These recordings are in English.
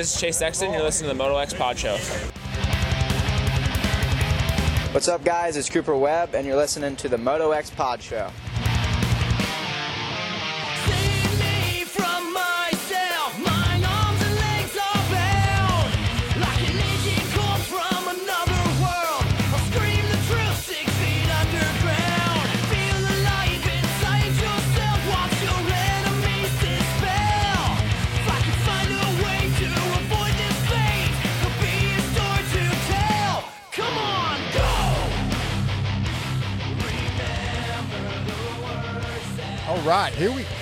this is Chase Sexton. You're listening to the Moto X Pod Show. What's up, guys? It's Cooper Webb, and you're listening to the Moto X Pod Show.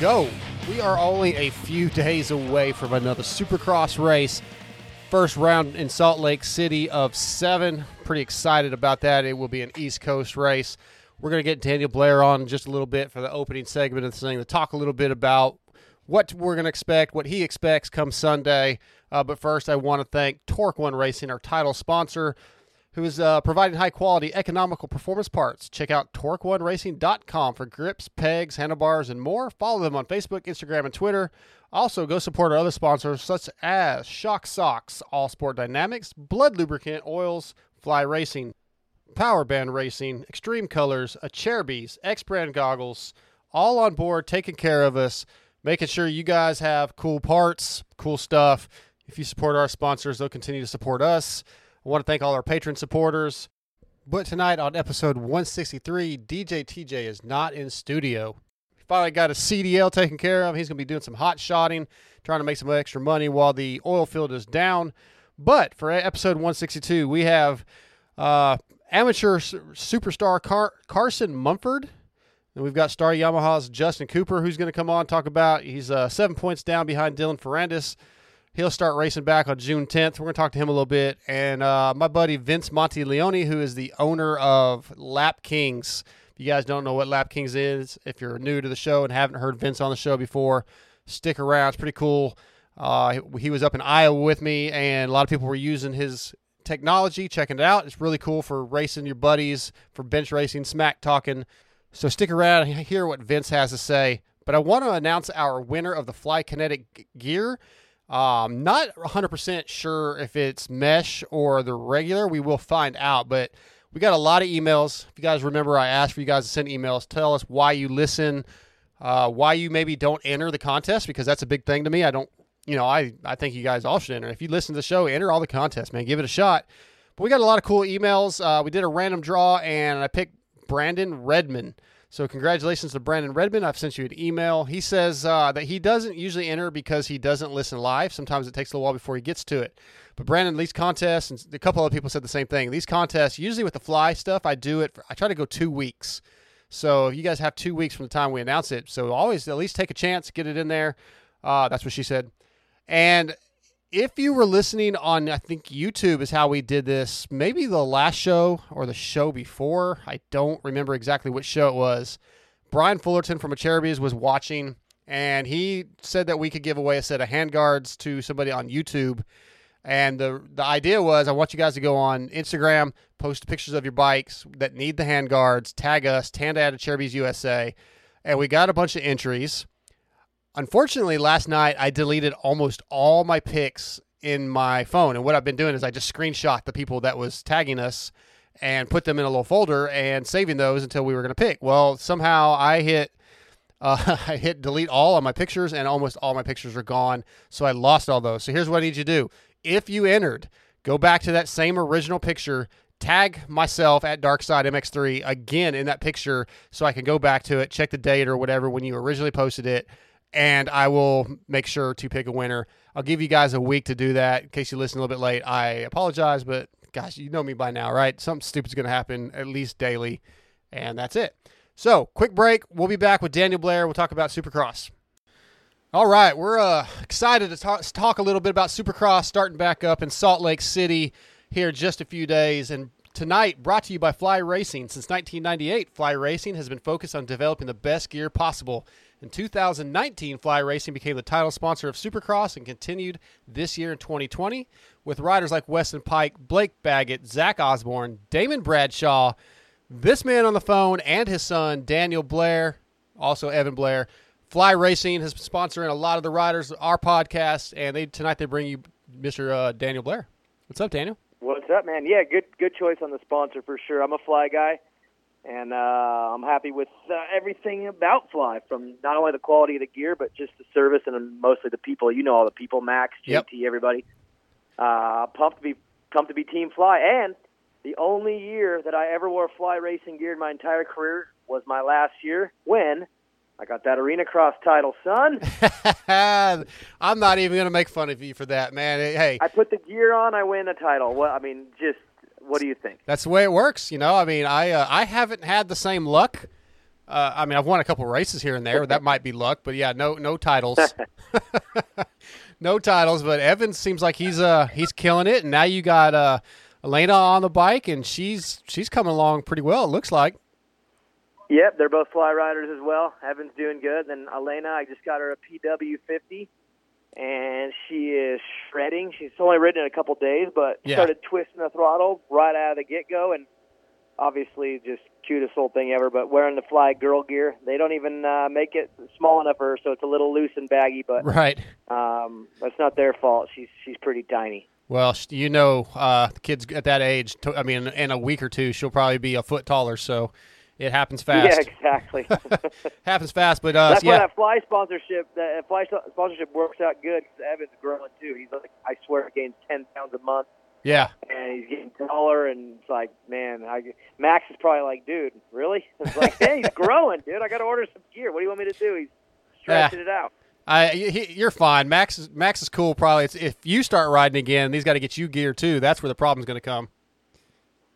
Go. We are only a few days away from another Supercross race. First round in Salt Lake City of seven. Pretty excited about that. It will be an East Coast race. We're going to get Daniel Blair on just a little bit for the opening segment of the thing to talk a little bit about what we're going to expect, what he expects come Sunday. Uh, but first, I want to thank Torque One Racing, our title sponsor who is uh, providing high quality, economical performance parts. Check out torque1racing.com for grips, pegs, handlebars, and more. Follow them on Facebook, Instagram, and Twitter. Also, go support our other sponsors such as Shock Socks, All Sport Dynamics, Blud Lubricant Oils, Fly Racing, Power Band Racing, Extreme Colors, Acerbis, X Brand Goggles, all on board, taking care of us, making sure you guys have cool parts, cool stuff. If you support our sponsors, they'll continue to support us. I want to thank all our patron supporters. But tonight on episode 163, DJ TJ is not in studio. He finally got a CDL taken care of. He's going to be doing some hot shotting, trying to make some extra money while the oil field is down. But for episode 162, we have uh, amateur superstar Car- Carson Mumford. And we've got Star Yamaha's Justin Cooper, who's going to come on talk about. He's uh, seven points down behind Dylan Ferrandis. He'll start racing back on June 10th. We're going to talk to him a little bit. And uh, my buddy Vince Monteleone, who is the owner of Lap Kings. If you guys don't know what Lap Kings is, if you're new to the show and haven't heard Vince on the show before, stick around. It's pretty cool. Uh, he was up in Iowa with me, and a lot of people were using his technology, checking it out. It's really cool for racing your buddies, for bench racing, smack talking. So stick around and hear what Vince has to say. But I want to announce our winner of the Fly Kinetic gear. Um, not 100% sure if it's mesh or the regular. We will find out, but we got a lot of emails. If you guys remember, I asked for you guys to send emails. Tell us why you listen, uh, why you maybe don't enter the contest, because that's a big thing to me. I don't, you know, I, I think you guys all should enter. If you listen to the show, enter all the contests, man. Give it a shot. But we got a lot of cool emails. Uh, we did a random draw, and I picked Brandon Redman. So congratulations to Brandon Redman. I've sent you an email. He says uh, that he doesn't usually enter because he doesn't listen live. Sometimes it takes a little while before he gets to it. But Brandon, these contests, and a couple other people said the same thing. These contests, usually with the fly stuff, I do it. For, I try to go two weeks. So you guys have two weeks from the time we announce it. So always at least take a chance, get it in there. Uh, that's what she said. And if you were listening on, I think YouTube is how we did this, maybe the last show or the show before. I don't remember exactly which show it was. Brian Fullerton from Acerbis was watching, and he said that we could give away a set of handguards to somebody on YouTube. And the the idea was, I want you guys to go on Instagram, post pictures of your bikes that need the handguards, tag us, Tanda at USA, and we got a bunch of entries. Unfortunately, last night I deleted almost all my pics in my phone. And what I've been doing is I just screenshot the people that was tagging us and put them in a little folder and saving those until we were going to pick. Well, somehow I hit uh, I hit delete all of my pictures and almost all my pictures are gone. So I lost all those. So here's what I need you to do. If you entered, go back to that same original picture, tag myself at Darkside MX3 again in that picture so I can go back to it, check the date or whatever when you originally posted it and I will make sure to pick a winner. I'll give you guys a week to do that. In case you listen a little bit late, I apologize, but gosh, you know me by now, right? Something stupid's going to happen at least daily, and that's it. So, quick break. We'll be back with Daniel Blair. We'll talk about Supercross. All right, we're uh, excited to talk, talk a little bit about Supercross starting back up in Salt Lake City here just a few days. And tonight, brought to you by Fly Racing. Since 1998, Fly Racing has been focused on developing the best gear possible in 2019, Fly Racing became the title sponsor of Supercross and continued this year in 2020 with riders like Weston Peick, Blake Baggett, Zach Osborne, Damon Bradshaw, this man on the phone, and his son, Daniel Blair, also Evan Blair. Fly Racing has been sponsoring a lot of the riders, our podcast, and they tonight they bring you Mr. Uh, Daniel Blair. What's up, Daniel? What's up, man? Yeah, good good choice on the sponsor for sure. I'm a fly guy, and uh, I'm happy with uh, everything about fly, from not only the quality of the gear, but just the service and mostly the people. You know all the people, Max, JT, Yep. everybody. Uh, pumped to be pumped to be Team Fly, and the only year that I ever wore fly racing gear in my entire career was my last year when I got that arena cross title, son. I'm not even going to make fun of you for that, man. Hey, I put the gear on, I win a title. Well, I mean, just what do you think? that's the way it works. You know, I mean, I uh, I haven't had the same luck. Uh, I mean, I've won a couple races here and there. that might be luck, but yeah, no no titles, no titles. But Evans seems like he's uh he's killing it, and now you got uh Elena on the bike, and she's she's coming along pretty well. It looks like. Yep, they're both fly riders as well. Evan's doing good. and Elena, I just got her a PW50, and she is shredding. She's only ridden it a couple days, but Yeah. started twisting the throttle right out of the get go, and obviously just cutest little thing ever. But wearing the fly girl gear, they don't even uh, make it small enough for her, so it's a little loose and baggy. But Right. um, that's not their fault. She's she's pretty tiny. Well, sh- you know, uh, kids at that age. I mean, in a week or two, she'll probably be a foot taller. So it happens fast. Yeah, exactly. happens fast. But uh, That's yeah, why that fly sponsorship, that fly sponsorship works out good because Evan's growing too. He's like, I swear, he gains ten pounds a month, yeah. and he's getting taller. And it's like, man, I, Max is probably like, dude, really? It's like, hey, he's growing, dude. I got to order some gear. What do you want me to do? He's stretching it out. I, he, you're fine. Max is Max is cool. Probably, it's, if you start riding again, he's got to get you gear too. That's where the problem's going to come.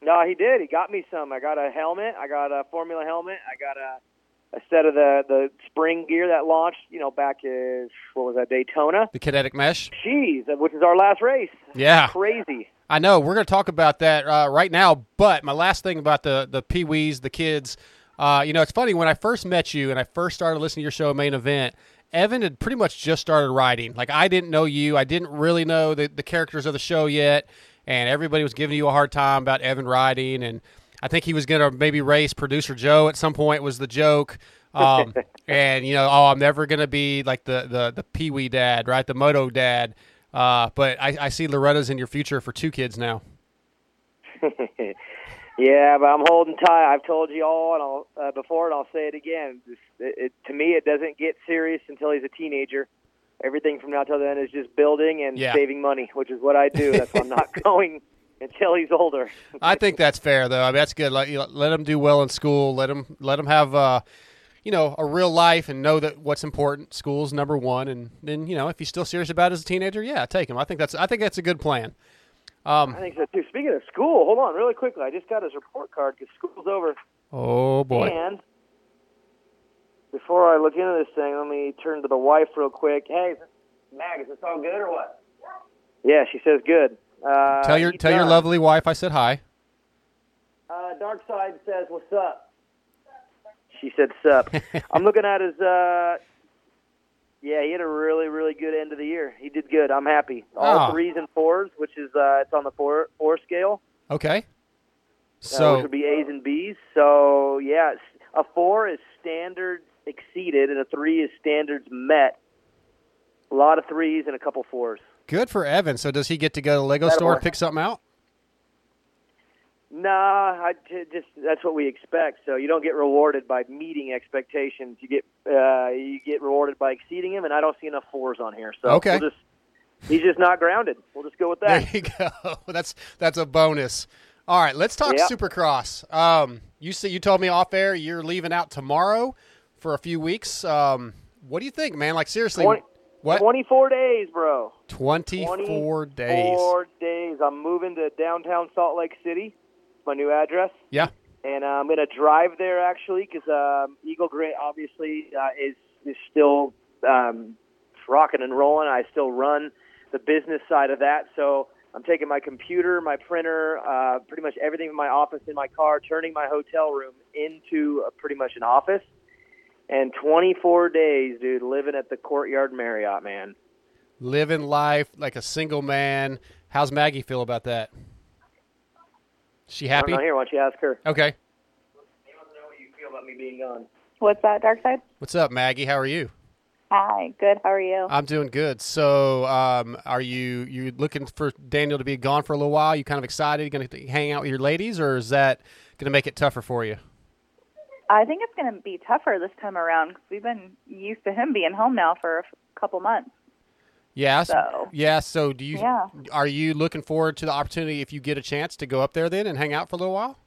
No, he did. He got me some. I got a helmet. I got a Formula helmet. I got a, a set of the the spring gear that launched. You know, back in what was that Daytona? The kinetic mesh. Jeez, which is our last race. Yeah, Crazy. I know. We're going to talk about that uh, right now. But my last thing about the the pee wees, the kids. Uh, you know, it's funny when I first met you and I first started listening to your show, main event. Evan had pretty much just started writing. Like I didn't know you. I didn't really know the, the characters of the show yet, and everybody was giving you a hard time about Evan riding, And I think he was going to maybe race producer Joe at some point. Was the joke? Um, and you know, oh, I'm never going to be like the the the Pee Wee dad, right? The Moto dad. Uh, but I, I see Loretta's in your future for two kids now. yeah, but I'm holding tight. I've told you all and I'll, uh, before, and I'll say it again. Just, it, it, to me, it doesn't get serious until he's a teenager. Everything from now till then is just building and Yeah. saving money, which is what I do. That's why I'm not going until he's older. I think that's fair, though. I mean, that's good. Let, you know, let him do well in school. Let him let him have, uh, you know, a real life and know that what's important. School's number one, and then you know, if he's still serious about it as a teenager, yeah, take him. I think that's I think that's a good plan. Um, I think so too. Speaking of school, hold on really quickly. I just got his report card because school's over. oh boy, And before I look into this thing, let me turn to the wife real quick. Hey, Mag, is this all good or what? Yeah, she says good. Uh, tell your tell your lovely wife I said hi. Uh, Dark Side says, "What's up?" She said, "Sup." I'm looking at his. Uh, yeah, he had a really, really good end of the year. He did good. I'm happy. All Ah. threes and fours, which is uh, it's on the four four scale, Okay, uh, which so would be A's and B's. So yeah, a four is standards exceeded, and a three is standards met. A lot of threes and a couple fours. good for Evan. So does he get to go to the Lego That'll store work. pick something out? Nah, I just that's what we expect. So you don't get rewarded by meeting expectations. You get uh, you get rewarded by exceeding them, and I don't see enough fours on here. So Okay. we'll just he's just not grounded. We'll just go with that. There you go. That's that's a bonus. All right, let's talk Yep. Supercross. Um, you see, you told me off air you're leaving out tomorrow for a few weeks. Um, what do you think, man? Like seriously, Twenty- what? Twenty-four days, bro. Twenty four days. Twenty-four days. I'm moving to downtown Salt Lake City. My new address. Yeah. and uh, I'm going to drive there actually because um, Eagle Grit obviously uh, is is still um, rocking and rolling. I still run the business side of that, so I'm taking my computer, my printer, uh, pretty much everything in my office in my car, turning my hotel room into a, pretty much an office. And 24 days, dude, living at the Courtyard Marriott, man. Living life like a single man. How's Maggie feel about that? She happy? I don't happy? Here, why don't you ask her? Okay. You want to know what you feel about me being gone? What's that, Dark Side? What's up, Maggie? How are you? Hi, good. How are you? I'm doing good. So, um, are you you looking for Daniel to be gone for a little while? You kind of excited? You going to hang out with your ladies, or is that going to make it tougher for you? I think it's going to be tougher this time around because we've been used to him being home now for a couple months. Yeah. So- yeah. So, do you Yeah. are you looking forward to the opportunity if you get a chance to go up there then and hang out for a little while?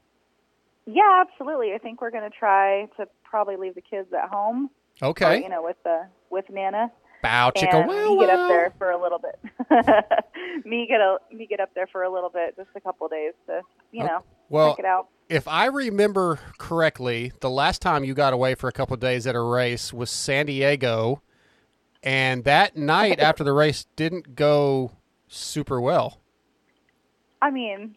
Yeah, absolutely. I think we're going to try to probably leave the kids at home. or, Okay. you know, with the with Nana. Bow chicka wow me get up there for a little bit. me get a me get up there for a little bit, just a couple days to you Oh, know well, check it out. If I remember correctly, the last time you got away for a couple of days at a race was San Diego, and that night after the race didn't go super well. I mean,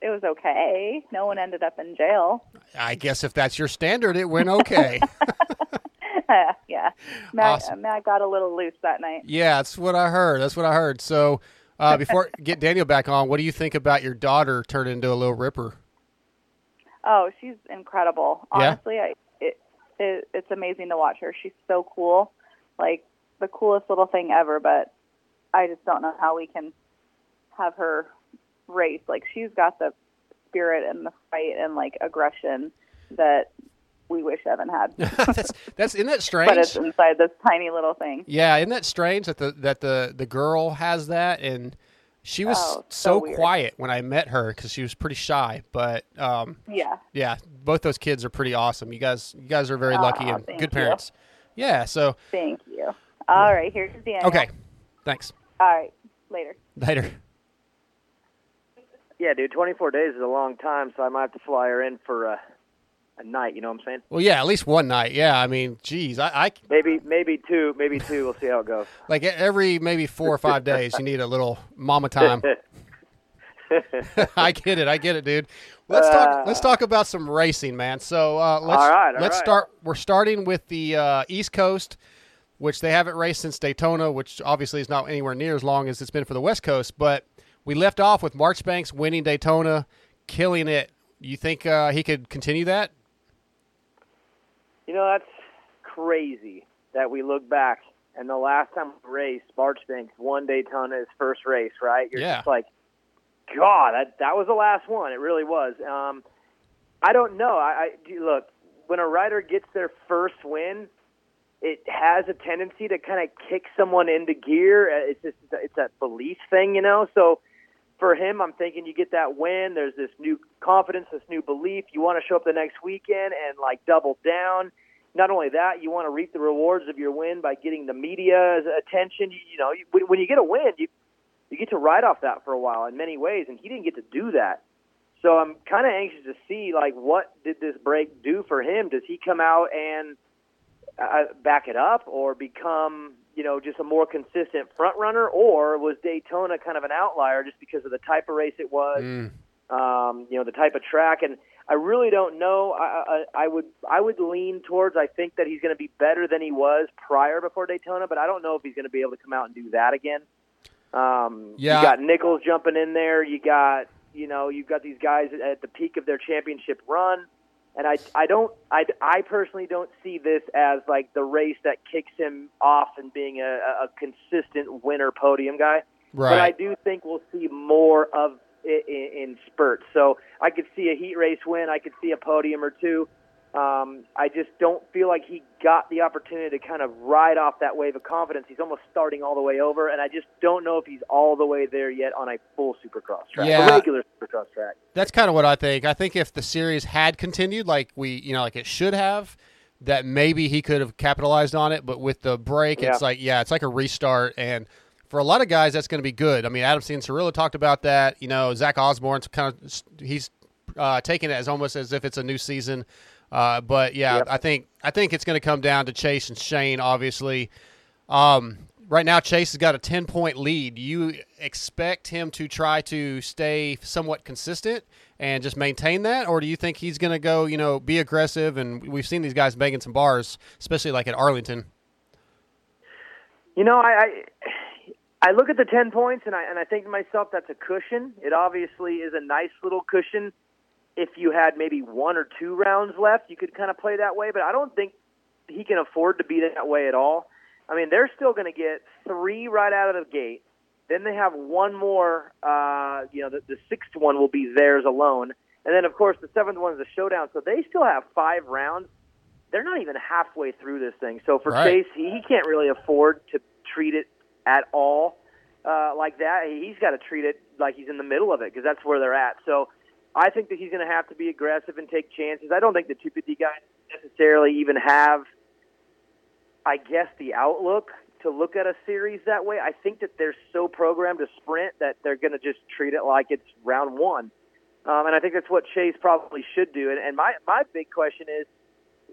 it was okay. No one ended up in jail. I guess if that's your standard, it went okay. yeah, Matt, Awesome. Matt got a little loose that night. yeah, that's what I heard. That's what I heard. So, uh, before get Daniel back on, what do you think about your daughter turning into a little ripper? Oh, she's incredible. Yeah? Honestly, I, it, it it's amazing to watch her. She's so cool, like the coolest little thing ever. But I just don't know how we can have her race. Like she's got the spirit and the fight and like aggression that we wish Evan had. that's that's isn't that strange? but it's inside this tiny little thing. Yeah, isn't that strange that the that the the girl has that and she was Oh, so, so quiet when I met her because she was pretty shy. But um, Yeah. yeah, both those kids are pretty awesome. You guys, you guys are very lucky Aw, and thank good you. parents. Yeah. So Thank you. All right, here's Daniel. okay, thanks. All right, later. Later. Yeah, dude, 24 days is a long time, so I might have to fly her in for a, a night. You know what I'm saying? Well, yeah, at least one night. Yeah, I mean, geez, I, I Maybe, maybe two, maybe two. We'll see how it goes. like every maybe four or five days you need a little mama time. I get it. I get it, dude. Let's talk. Let's talk about some racing, man. So uh, let's All right, all let's right. start. We're starting with the uh, East Coast, which they haven't raced since Daytona, which obviously is not anywhere near as long as it's been for the West Coast. But we left off with Marchbanks winning Daytona, killing it. You think uh, he could continue that? You know, that's crazy that we look back and the last time we raced, Marchbanks won Daytona his first race, right? You're Yeah. just like, God, that that was the last one. It really was. Um, I don't know. I, I look when a rider gets their first win, it has a tendency to kind of kick someone into gear. Uh, It's just it's that belief thing, you know. So for him, I'm thinking you get that win. There's this new confidence, this new belief. You want to show up the next weekend and like double down. Not only that, you want to reap the rewards of your win by getting the media's attention. You, you know, you, when, you get a win, you you get to ride off that for a while in many ways, and he didn't get to do that. So I'm kind of anxious to see like what did this break do for him? Does he come out and uh, back it up, or become you know just a more consistent front runner, or was Daytona kind of an outlier just because of the type of race it was? Mm. um, you know, the type of track, and I really don't know. I, I, I would I would lean towards I think that he's going to be better than he was prior before Daytona, but I don't know if he's going to be able to come out and do that again. Um, Yeah. you got Nichols jumping in there. You got you know you've got these guys at- at the peak of their championship run, and I I don't I I personally don't see this as like the race that kicks him off and being a, a consistent winner podium guy Right. but I do think we'll see more of it in, in spurts. So I could see a heat race win. I could see a podium or two. Um, I just don't feel like he got the opportunity to kind of ride off that wave of confidence. He's almost starting all the way over, and I just don't know if he's all the way there yet on a full Supercross track, Yeah. a regular Supercross track. That's kind of what I think. I think if the series had continued like we, you know, like it should have, that maybe he could have capitalized on it. But with the break, it's like, yeah, it's like a restart. And for a lot of guys, that's going to be good. I mean, Adam Cianciarulo talked about that. You know, Zach Osborne's kind of he's uh, taking it as almost as if it's a new season. Uh, but yeah, Yep. I think I think it's going to come down to Chase and Shane, obviously. Um, right now, Chase has got a 10 point lead. You expect him to try to stay somewhat consistent and just maintain that? Or do you think he's going to go, you know, be aggressive? And we've seen these guys banging some bars, especially like at Arlington. You know, I, I I look at the ten points and I and I think to myself that's a cushion. It obviously is a nice little cushion. If you had maybe one or two rounds left, you could kind of play that way. But I don't think he can afford to be that way at all. I mean, they're still going to get three right out of the gate. Then they have one more. Uh, you know, the, the sixth one will be theirs alone, and then of course the seventh one is a showdown. So they still have five rounds. They're not even halfway through this thing. So for Right. Chase, he, he can't really afford to treat it at all uh, like that. He's got to treat it like he's in the middle of it because that's where they're at. So I think that he's going to have to be aggressive and take chances. I don't think the 250 guys necessarily even have, I guess, the outlook to look at a series that way. I think that they're so programmed to sprint that they're going to just treat it like it's round one. Um, and I think that's what Chase probably should do. And, and my, my big question is,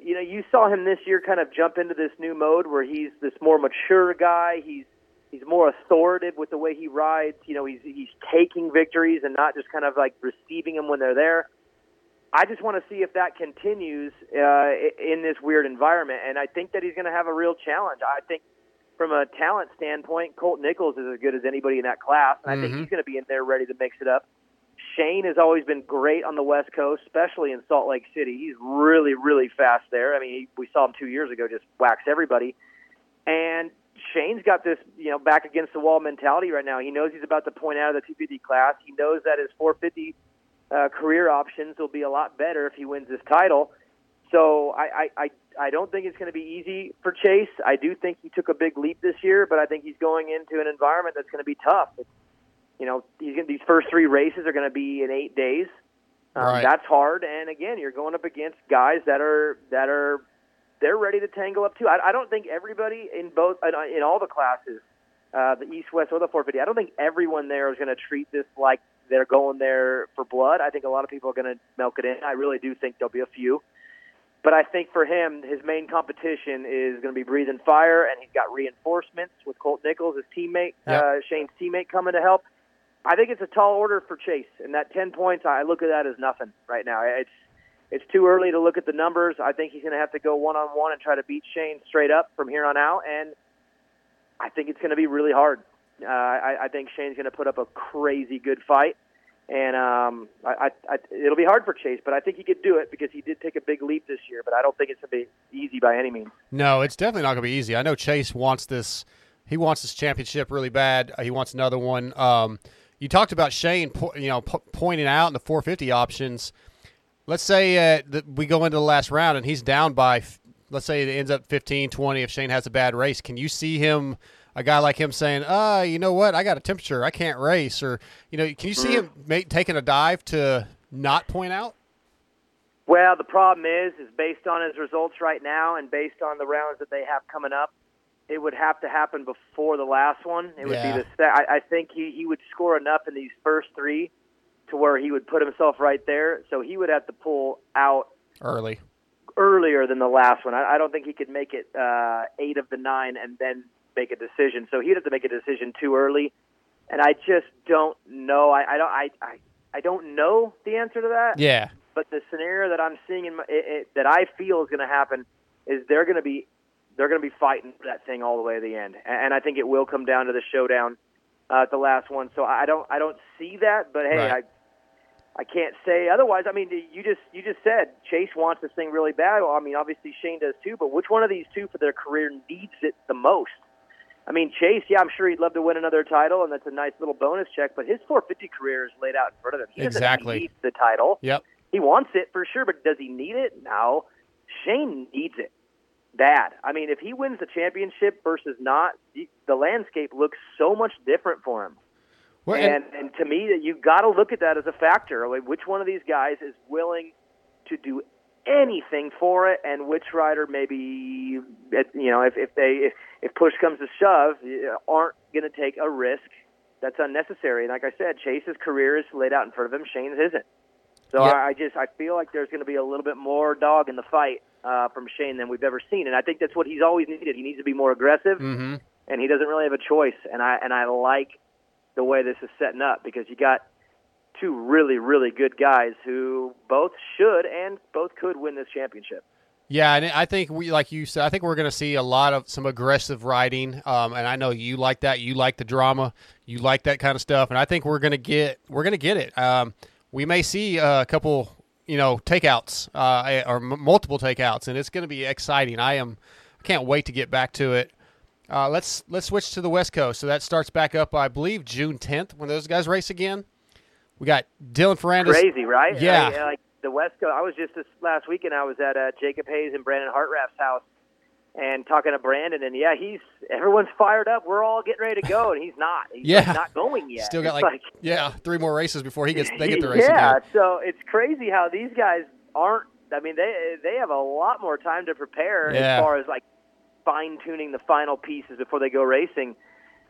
you know, you saw him this year kind of jump into this new mode where he's this more mature guy. He's he's more authoritative with the way he rides. You know, he's he's taking victories and not just kind of like receiving them when they're there. I just want to see if that continues uh, in this weird environment, and I think that he's going to have a real challenge. I think, from a talent standpoint, Colt Nichols is as good as anybody in that class, and I think he's going to be in there ready to mix it up. Shane has always been great on the West Coast, especially in Salt Lake City. He's really, really fast there. I mean, he, we saw him two years ago just wax everybody. And Shane's got this, you know, back against the wall mentality right now. He knows he's about to point out of the 250 class. He knows that his 450 uh, career options will be a lot better if he wins this title. So I, I, I, I don't think it's going to be easy for Chase. I do think he took a big leap this year, but I think he's going into an environment that's going to be tough. It's, you know, he's gonna, these first three races are going to be in eight days. Um, Right. That's hard, and again, you're going up against guys that are that are they're ready to tangle up too. I, I don't think everybody in both in, in all the classes, uh, the East, West, or the 450. I don't think everyone there is going to treat this like they're going there for blood. I think a lot of people are going to milk it in. I really do think there'll be a few. But I think for him, his main competition is going to be breathing fire, and he's got reinforcements with Colt Nichols, his teammate, Yep. uh, Shane's teammate, coming to help. I think it's a tall order for Chase, and that ten points, I look at that as nothing right now. It's it's too early to look at the numbers. I think he's going to have to go one on one and try to beat Shane straight up from here on out, and I think it's going to be really hard. Uh, I, I think Shane's going to put up a crazy good fight, and um, I, I, I, it'll be hard for Chase, but I think he could do it because he did take a big leap this year. But I don't think it's going to be easy by any means. No, it's definitely not going to be easy. I know Chase wants this. He wants this championship really bad. Uh, He wants another one. Um, you talked about Shane, you know, po- pointing out in the 450 options. Let's say uh, that we go into the last round and he's down by, let's say it ends up 15, 20 if Shane has a bad race. Can you see him, a guy like him saying, uh, you know what, I got a temperature, I can't race? Or, you know, can you see him make, taking a dive to not point out? Well, the problem is, is based on his results right now, and based on the rounds that they have coming up, it would have to happen before the last one. It would Yeah. be the. I, I think he he would score enough in these first three to where he would put himself right there. So he would have to pull out Early. earlier than the last one. I, I don't think he could make it uh, eight of the nine and then make a decision. So he'd have to make a decision too early, and I just don't know. I, I don't. I, I I don't know the answer to that Yeah. but the scenario that I'm seeing in my, it, it, that I feel is going to happen is they're going to be they're going to be fighting for that thing all the way to the end, and, and I think it will come down to the showdown uh, at the last one. So I don't I don't see that, but hey, Right. I I can't say otherwise. I mean, you just you just said Chase wants this thing really bad. Well, I mean, obviously Shane does too, but which one of these two for their career needs it the most? I mean, Chase, yeah, I'm sure he'd love to win another title, and that's a nice little bonus check. But his 450 career is laid out in front of him. He doesn't Exactly. need the title. Yep. He wants it for sure, but does he need it? No. Shane needs it bad. I mean, if he wins the championship versus not, the landscape looks so much different for him. Well, and- and, and to me, that you got to look at that as a factor. Like, which one of these guys is willing to do anything for it, and which rider maybe, you know, if, if they if, if push comes to shove, aren't going to take a risk that's unnecessary. And like I said, Chase's career is laid out in front of him. Shane's isn't. So Yep. I, I just I feel like there's going to be a little bit more dog in the fight uh, from Shane than we've ever seen, and I think that's what he's always needed. He needs to be more aggressive, hmm and he doesn't really have a choice. And I and I like the way this is setting up because you got two really really good guys who both should and both could win this championship. Yeah, and I think we, like you said, I think we're going to see a lot of some aggressive riding. Um, and I know you like that. You like the drama. You like that kind of stuff. And I think we're going to get we're going to get it. Um, we may see a couple, you know, takeouts uh, or m- multiple takeouts, and it's going to be exciting. I am, I can't wait to get back to it. Uh, let's let's switch to the West Coast. So that starts back up, I believe, June 10th when those guys race again. We got Dylan Ferrandis. Crazy, right? Yeah. Like, like the West Coast. I was just this last weekend. I was at uh, Jacob Hayes and Brandon Hartranft's house and talking to Brandon, and yeah, he's everyone's fired up. We're all getting ready to go, and he's not. He's Yeah. like, not going yet. Still got It's like, yeah, three more races before he gets they get the race yeah, again. so it's crazy how these guys aren't. I mean, they they have a lot more time to prepare Yeah. as far as like fine tuning the final pieces before they go racing.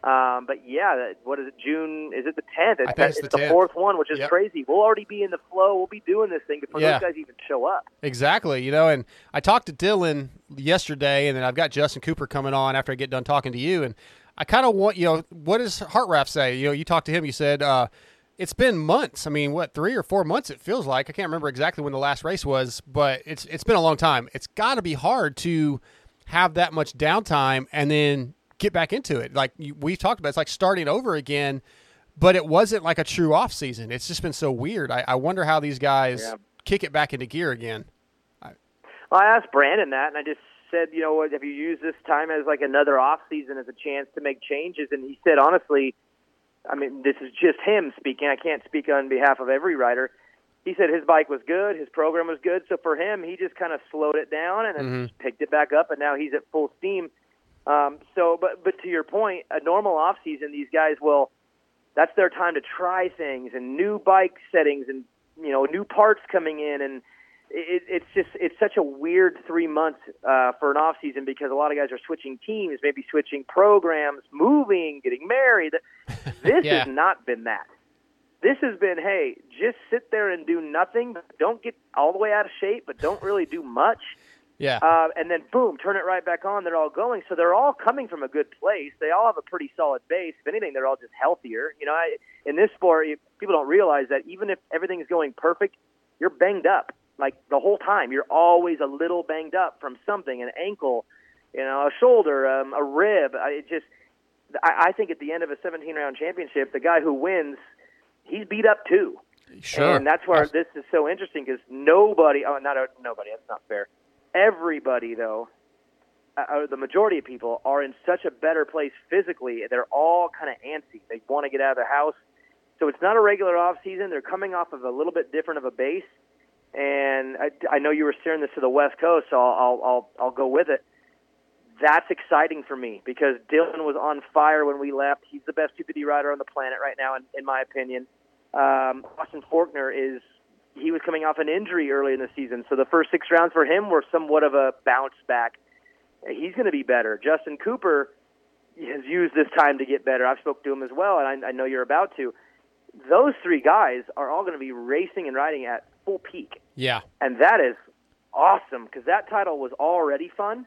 Um, but yeah, what is it? June? Is it the tenth? It's, it's the the fourth one, which is Yep. crazy. We'll already be in the flow. We'll be doing this thing before Yeah. those guys even show up. Exactly, you know, and I talked to Dylan yesterday, and then I've got Justin Cooper coming on after I get done talking to you, and I kind of want you know what does Hartranft say? You know, you talked to him, you said uh, it's been months. I mean, what three or four months? It feels like I can't remember exactly when the last race was, but it's it's been a long time. It's got to be hard to have that much downtime and then get back into it. Like you, we talked about, it's like starting over again. But it wasn't like a true off season. It's just been so weird. I, I wonder how these guys Yeah. kick it back into gear again. Well, I asked Brandon that, and I just said, you know, what have you used this time as like another off season as a chance to make changes? And he said, honestly, I mean, this is just him speaking. I can't speak on behalf of every rider. He said his bike was good, his program was good, so for him, he just kind of slowed it down and then Mhm. just picked it back up, and now he's at full steam. Um, so, but but to your point, a normal off season, these guys will. That's their time to try things and new bike settings and you know new parts coming in and it, it's just it's such a weird three months uh, for an off season because a lot of guys are switching teams, maybe switching programs, moving, getting married. This Yeah. has not been that. This has been hey, just sit there and do nothing. Don't get all the way out of shape, but don't really do much. Yeah. Uh, and then boom, turn it right back on. They're all going, so they're all coming from a good place. They all have a pretty solid base. If anything, they're all just healthier. You know, I, in this sport, you, people don't realize that even if everything's going perfect, you're banged up like the whole time. You're always a little banged up from something, an ankle, you know, a shoulder, um, a rib. I it just, I, I think at the end of a 17 round championship, the guy who wins, he's beat up too. Sure. And that's where this is so interesting because nobody, oh, not nobody, that's not fair. Everybody, though, uh, uh, the majority of people are in such a better place physically. They're all kind of antsy. They want to get out of the house. So it's not a regular off season. They're coming off of a little bit different of a base. And I, I know you were steering this to the West Coast, so I'll, I'll, I'll, I'll go with it. That's exciting for me because Dylan was on fire when we left. He's the best 250 rider on the planet right now, in, in my opinion. Um, Austin Forkner is he was coming off an injury early in the season, so the first six rounds for him were somewhat of a bounce back. He's going to be better. Justin Cooper has used this time to get better. I've spoke to him as well, and I, I know you're about to. Those three guys are all going to be racing and riding at full peak, yeah. and that is awesome because that title was already fun,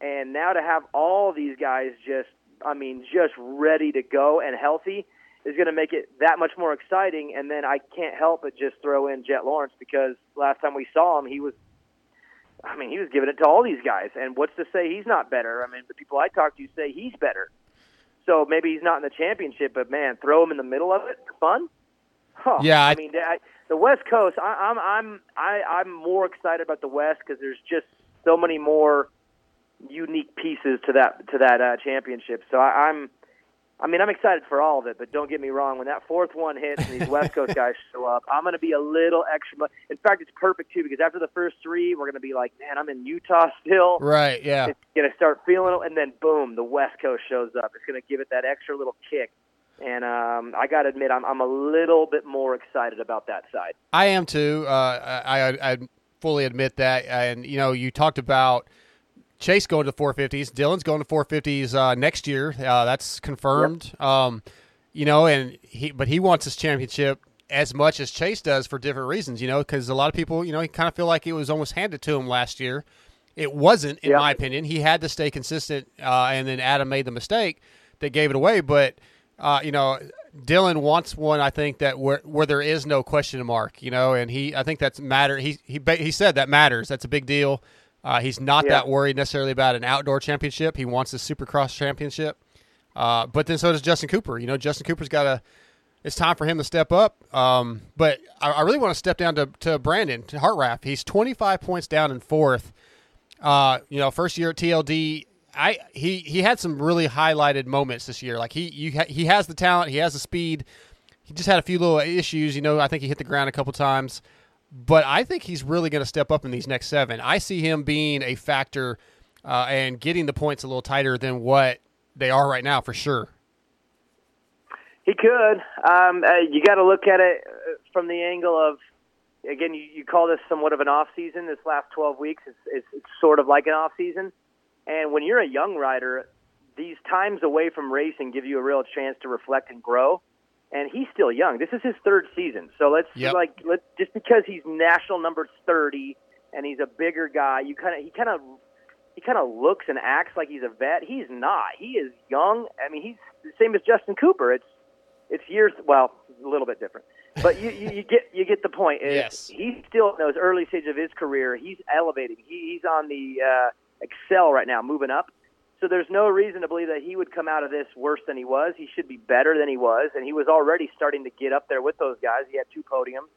and now to have all these guys just, I mean, just ready to go and healthy is going to make it that much more exciting. And then I can't help but just throw in Jett Lawrence because last time we saw him, he was, I mean, he was giving it to all these guys. And what's to say he's not better? I mean, the people I talk to say he's better. So maybe he's not in the championship, but man, throw him in the middle of it for fun. Huh. Yeah, I- I mean, I, the West Coast. I, I'm I'm I, I'm more excited about the West because there's just so many more unique pieces to that to that uh, championship. So I, I'm, I mean, I'm excited for all of it. But don't get me wrong, when that fourth one hits and these West Coast guys show up, I'm going to be a little extra. mu- In fact, it's perfect too because after the first three, we're going to be like, man, I'm in Utah still. Right. Yeah. It's going to start feeling it, and then boom, the West Coast shows up. It's going to give it that extra little kick. And um, I got to admit, I'm, I'm a little bit more excited about that side. I am too. Uh, I, I I fully admit that. And you know, you talked about Chase going to 450s. Dylan's going to 450s uh, next year. Uh, that's confirmed. Um, you know, and he but he wants his championship as much as Chase does for different reasons. You know, because a lot of people, you know, he kind of feel like it was almost handed to him last year. It wasn't, in Yeah. my opinion. He had to stay consistent, uh, and then Adam made the mistake that gave it away. But uh, you know, Dylan wants one. I think that where where there is no question mark, you know, and he I think that's matter. He he he said that matters. That's a big deal. Uh, he's not Yeah. that worried necessarily about an outdoor championship. He wants the Supercross championship. Uh, but then so does Justin Cooper. You know, Justin Cooper's got a. It's time for him to step up. Um, but I, I really want to step down to, to Brandon to Hartranft. He's 25 points down in fourth. Uh, you know, first year at TLD, I he he had some really highlighted moments this year. Like he you ha, he has the talent, he has the speed. He just had a few little issues. You know, I think he hit the ground a couple times, but I think he's really going to step up in these next seven. I see him being a factor uh, and getting the points a little tighter than what they are right now for sure. He could. Um, uh, you got to look at it uh, from the angle of again. You, you call this somewhat of an off season. This last 12 weeks is it's, it's sort of like an off season. And when you're a young rider, these times away from racing give you a real chance to reflect and grow. And he's still young. This is his third season. So let's Yep. like let just because he's national number 30 and he's a bigger guy, you kind of he kind of he kind of looks and acts like he's a vet. He's not. He is young. I mean, he's the same as Justin Cooper. It's it's years. Well, a little bit different, but you, you, you get you get the point. Is Yes. he's still in those early stages of his career. He's elevating. He, he's on the uh, excel right now, moving up. So there's no reason to believe that he would come out of this worse than he was. He should be better than he was, and he was already starting to get up there with those guys. He had two podiums.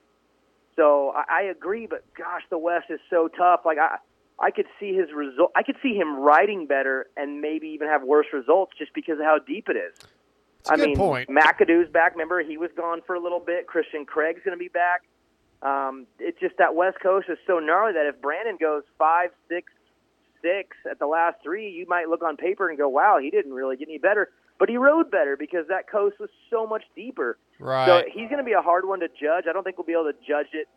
So I, I agree, but gosh, the West is so tough. Like I, I could see his result. I could see him riding better and maybe even have worse results just because of how deep it is. I good mean, point. McAdoo's back. Remember, he was gone for a little bit. Christian Craig's going to be back. Um, it's just that West Coast is so gnarly that if Brandon goes five, six, six at the last three, you might look on paper and go, "Wow, he didn't really get any better." But he rode better because that coast was so much deeper. Right. So he's going to be a hard one to judge. I don't think we'll be able to judge it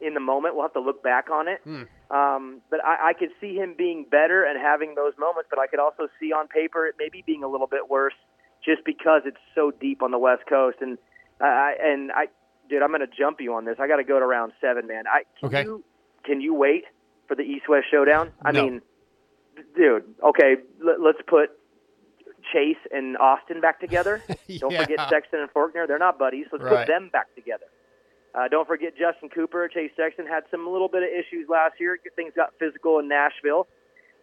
in the moment. We'll have to look back on it. Hmm. Um, but I, I could see him being better and having those moments. But I could also see on paper it maybe being a little bit worse, just because it's so deep on the West Coast. And I and I, dude, I'm going to jump you on this. I got to go to round seven, man. I can Okay. you can you wait for the East West showdown? I No. mean, dude. Okay, let, let's put Chase and Austin back together. Don't forget Sexton and Forkner. They're not buddies. Let's Right. put them back together. Uh, don't forget Justin Cooper. Chase Sexton had some little bit of issues last year. Things got physical in Nashville.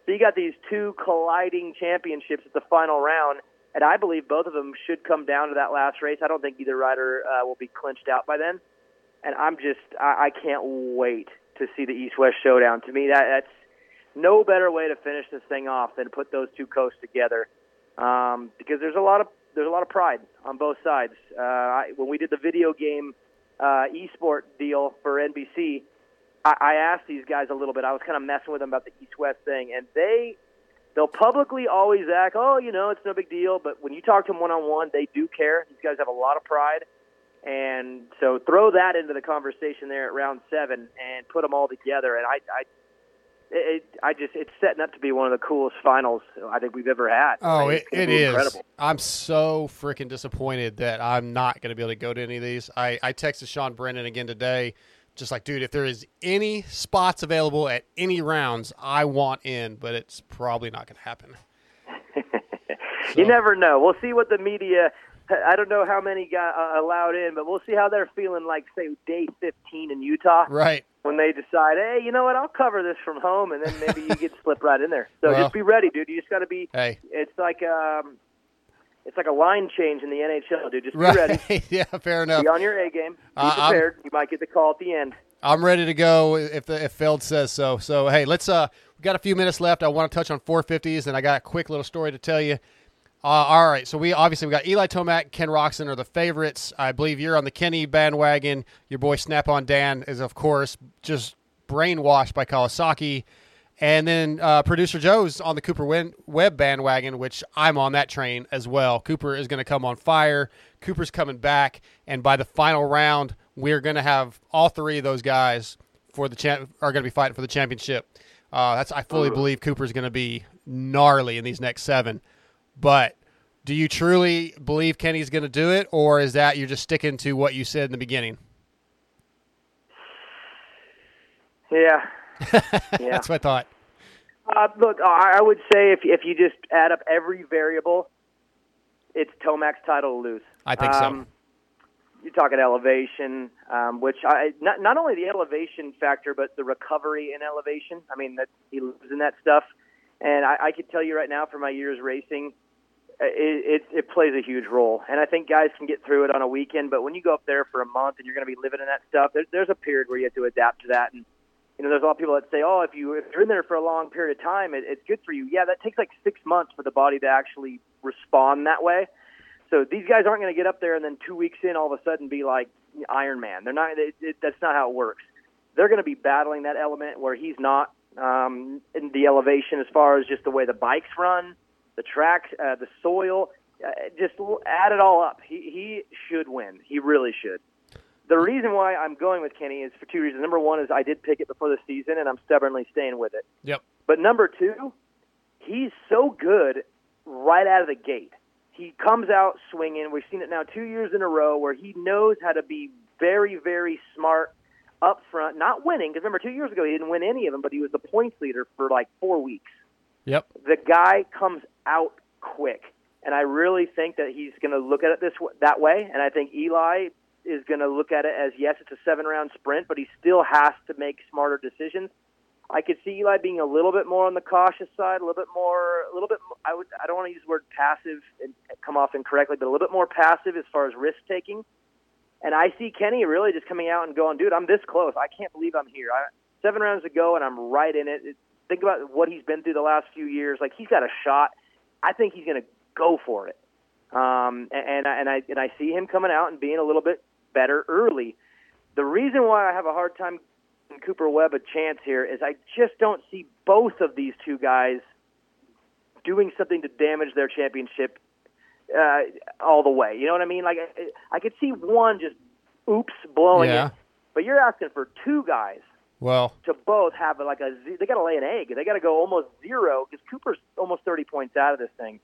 So you got these two colliding championships at the final round, and I believe both of them should come down to that last race. I don't think either rider uh, will be clinched out by then. And I'm just, I, I can't wait to see the East-West showdown. To me, that that's no better way to finish this thing off than put those two coasts together, um, because there's a lot of there's a lot of pride on both sides. Uh, I, when we did the video game uh, esport deal for NBC, I, I asked these guys a little bit. I was kind of messing with them about the East-West thing, and they they'll publicly always act, oh, you know, it's no big deal. But when you talk to them one-on-one, they do care. These guys have a lot of pride. And so throw that into the conversation there at round seven and put them all together. And I, I, it, I just it's setting up to be one of the coolest finals I think we've ever had. Oh, It's it, it is. incredible. I'm so freaking disappointed that I'm not going to be able to go to any of these. I, I texted Sean Brennan again today, just like, dude, if there is any spots available at any rounds, I want in, but it's probably not going to happen. You never know. We'll see what the media. I don't know how many got uh, allowed in, but we'll see how they're feeling. Like say day 15 in Utah, Right. when they decide, hey, you know what? I'll cover this from home, and then maybe you get slipped right in there. So Well- just be ready, dude. You just got to be. Hey. It's like um, it's like a line change in the NHL, dude. Just be Right. ready. yeah, fair enough. Be on your A game. Be Uh, I'm- prepared. you might get the call at the end. I'm ready to go if the, if Feld says so. So hey, let's uh we got a few minutes left. I want to touch on 450s and I got a quick little story to tell you. Uh, all right, so we obviously we got Eli Tomac, Ken Roczen are the favorites. I believe you're on the Kenny bandwagon. Your boy Snap on Dan is of course just brainwashed by Kawasaki. And then uh, producer Joe's on the Cooper Webb bandwagon, which I'm on that train as well. Cooper is going to come on fire. Cooper's coming back, and by the final round, we're going to have all three of those guys for the champ are going to be fighting for the championship. Uh, that's I fully believe Cooper's going to be gnarly in these next seven. But do you truly believe Kenny's going to do it, or is that you're just sticking to what you said in the beginning? Yeah. Yeah. That's what I thought. Uh, look, I I would say if if you just add up every variable, it's Tomac's title to lose. I think so. Um, You're talking elevation, um, which I not not only the elevation factor, but the recovery in elevation. I mean, that he lives in that stuff, and I, I could tell you right now, from my years racing, it, it it plays a huge role. And I think guys can get through it on a weekend, but when you go up there for a month and you're going to be living in that stuff, there, there's a period where you have to adapt to that. And you know, there's a lot of people that say, oh, if you if you're in there for a long period of time, it, it's good for you. Yeah, that takes like six months for the body to actually respond that way. So these guys aren't going to get up there and then two weeks in, all of a sudden be like Iron Man. They're not. It, it, that's not how it works. They're going to be battling that element where he's not um, in the elevation as far as just the way the bikes run, the track, uh, the soil. Uh, just add it all up. He he should win. He really should. The reason why I'm going with Kenny is for two reasons. Number one is I did pick it before the season, and I'm stubbornly staying with it. Yep. But number two, he's so good right out of the gate. He comes out swinging. We've seen it now two years in a row where he knows how to be very, very smart up front, not winning. Because remember, two years ago he didn't win any of them, but he was the points leader for like four weeks. Yep. The guy comes out quick, and I really think that he's going to look at it this that way. And I think Eli is going to look at it as yes, it's a seven round sprint, but he still has to make smarter decisions. I could see Eli being a little bit more on the cautious side, a little bit more, a little bit. I would. I don't want to use the word passive and come off incorrectly, but a little bit more passive as far as risk taking. And I see Kenny really just coming out and going, dude, I'm this close. I can't believe I'm here. I, seven rounds to go, and I'm right in it. it. Think about what he's been through the last few years. Like he's got a shot. I think he's going to go for it. Um, and, and I and I and I see him coming out and being a little bit better early. The reason why I have a hard time giving Cooper Webb a chance here is I just don't see both of these two guys doing something to damage their championship uh, all the way. You know what I mean? Like I, I could see one just oops blowing Yeah. it, but you're asking for two guys Well, to both have like a they got to lay an egg. They got to go almost zero because Cooper's almost 30 points out of this thing.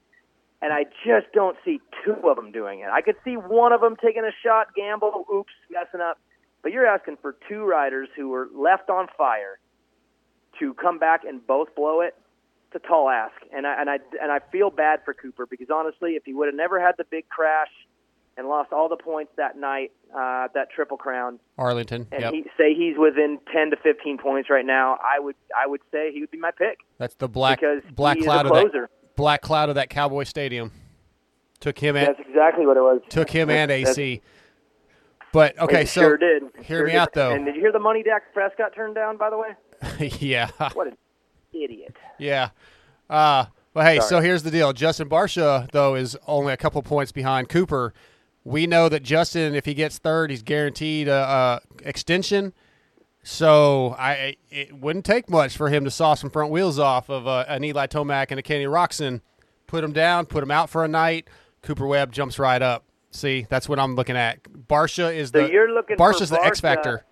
And I just don't see two of them doing it. I could see one of them taking a shot, gamble, oops, messing up. But you're asking for two riders who were left on fire to come back and both blow it. It's a tall ask, and I and I and I feel bad for Cooper because honestly, if he would have never had the big crash and lost all the points that night, uh, that triple crown, Arlington. and Yep. he say he's within 10 to 15 points right now, I would I would say he would be my pick That's the black because black cloud of that black cloud of that Cowboy Stadium. Took him and That's exactly what it was. took him and AC. But okay, so sure did. hear Sure me did. out though. And did you hear the money Dak Prescott turned down? By the way, yeah, what an idiot. yeah. Uh, well, hey, so here's the deal. Justin Barcia though is only a couple points behind Cooper. We know that Justin, if he gets third, he's guaranteed a, a extension. So I it wouldn't take much for him to saw some front wheels off of uh, an Eli Tomac and a Kenny Roczen, put him down, put him out for a night. Cooper Webb jumps right up. See, that's what I'm looking at. Barcia is So the you're looking Barcia's the X factor.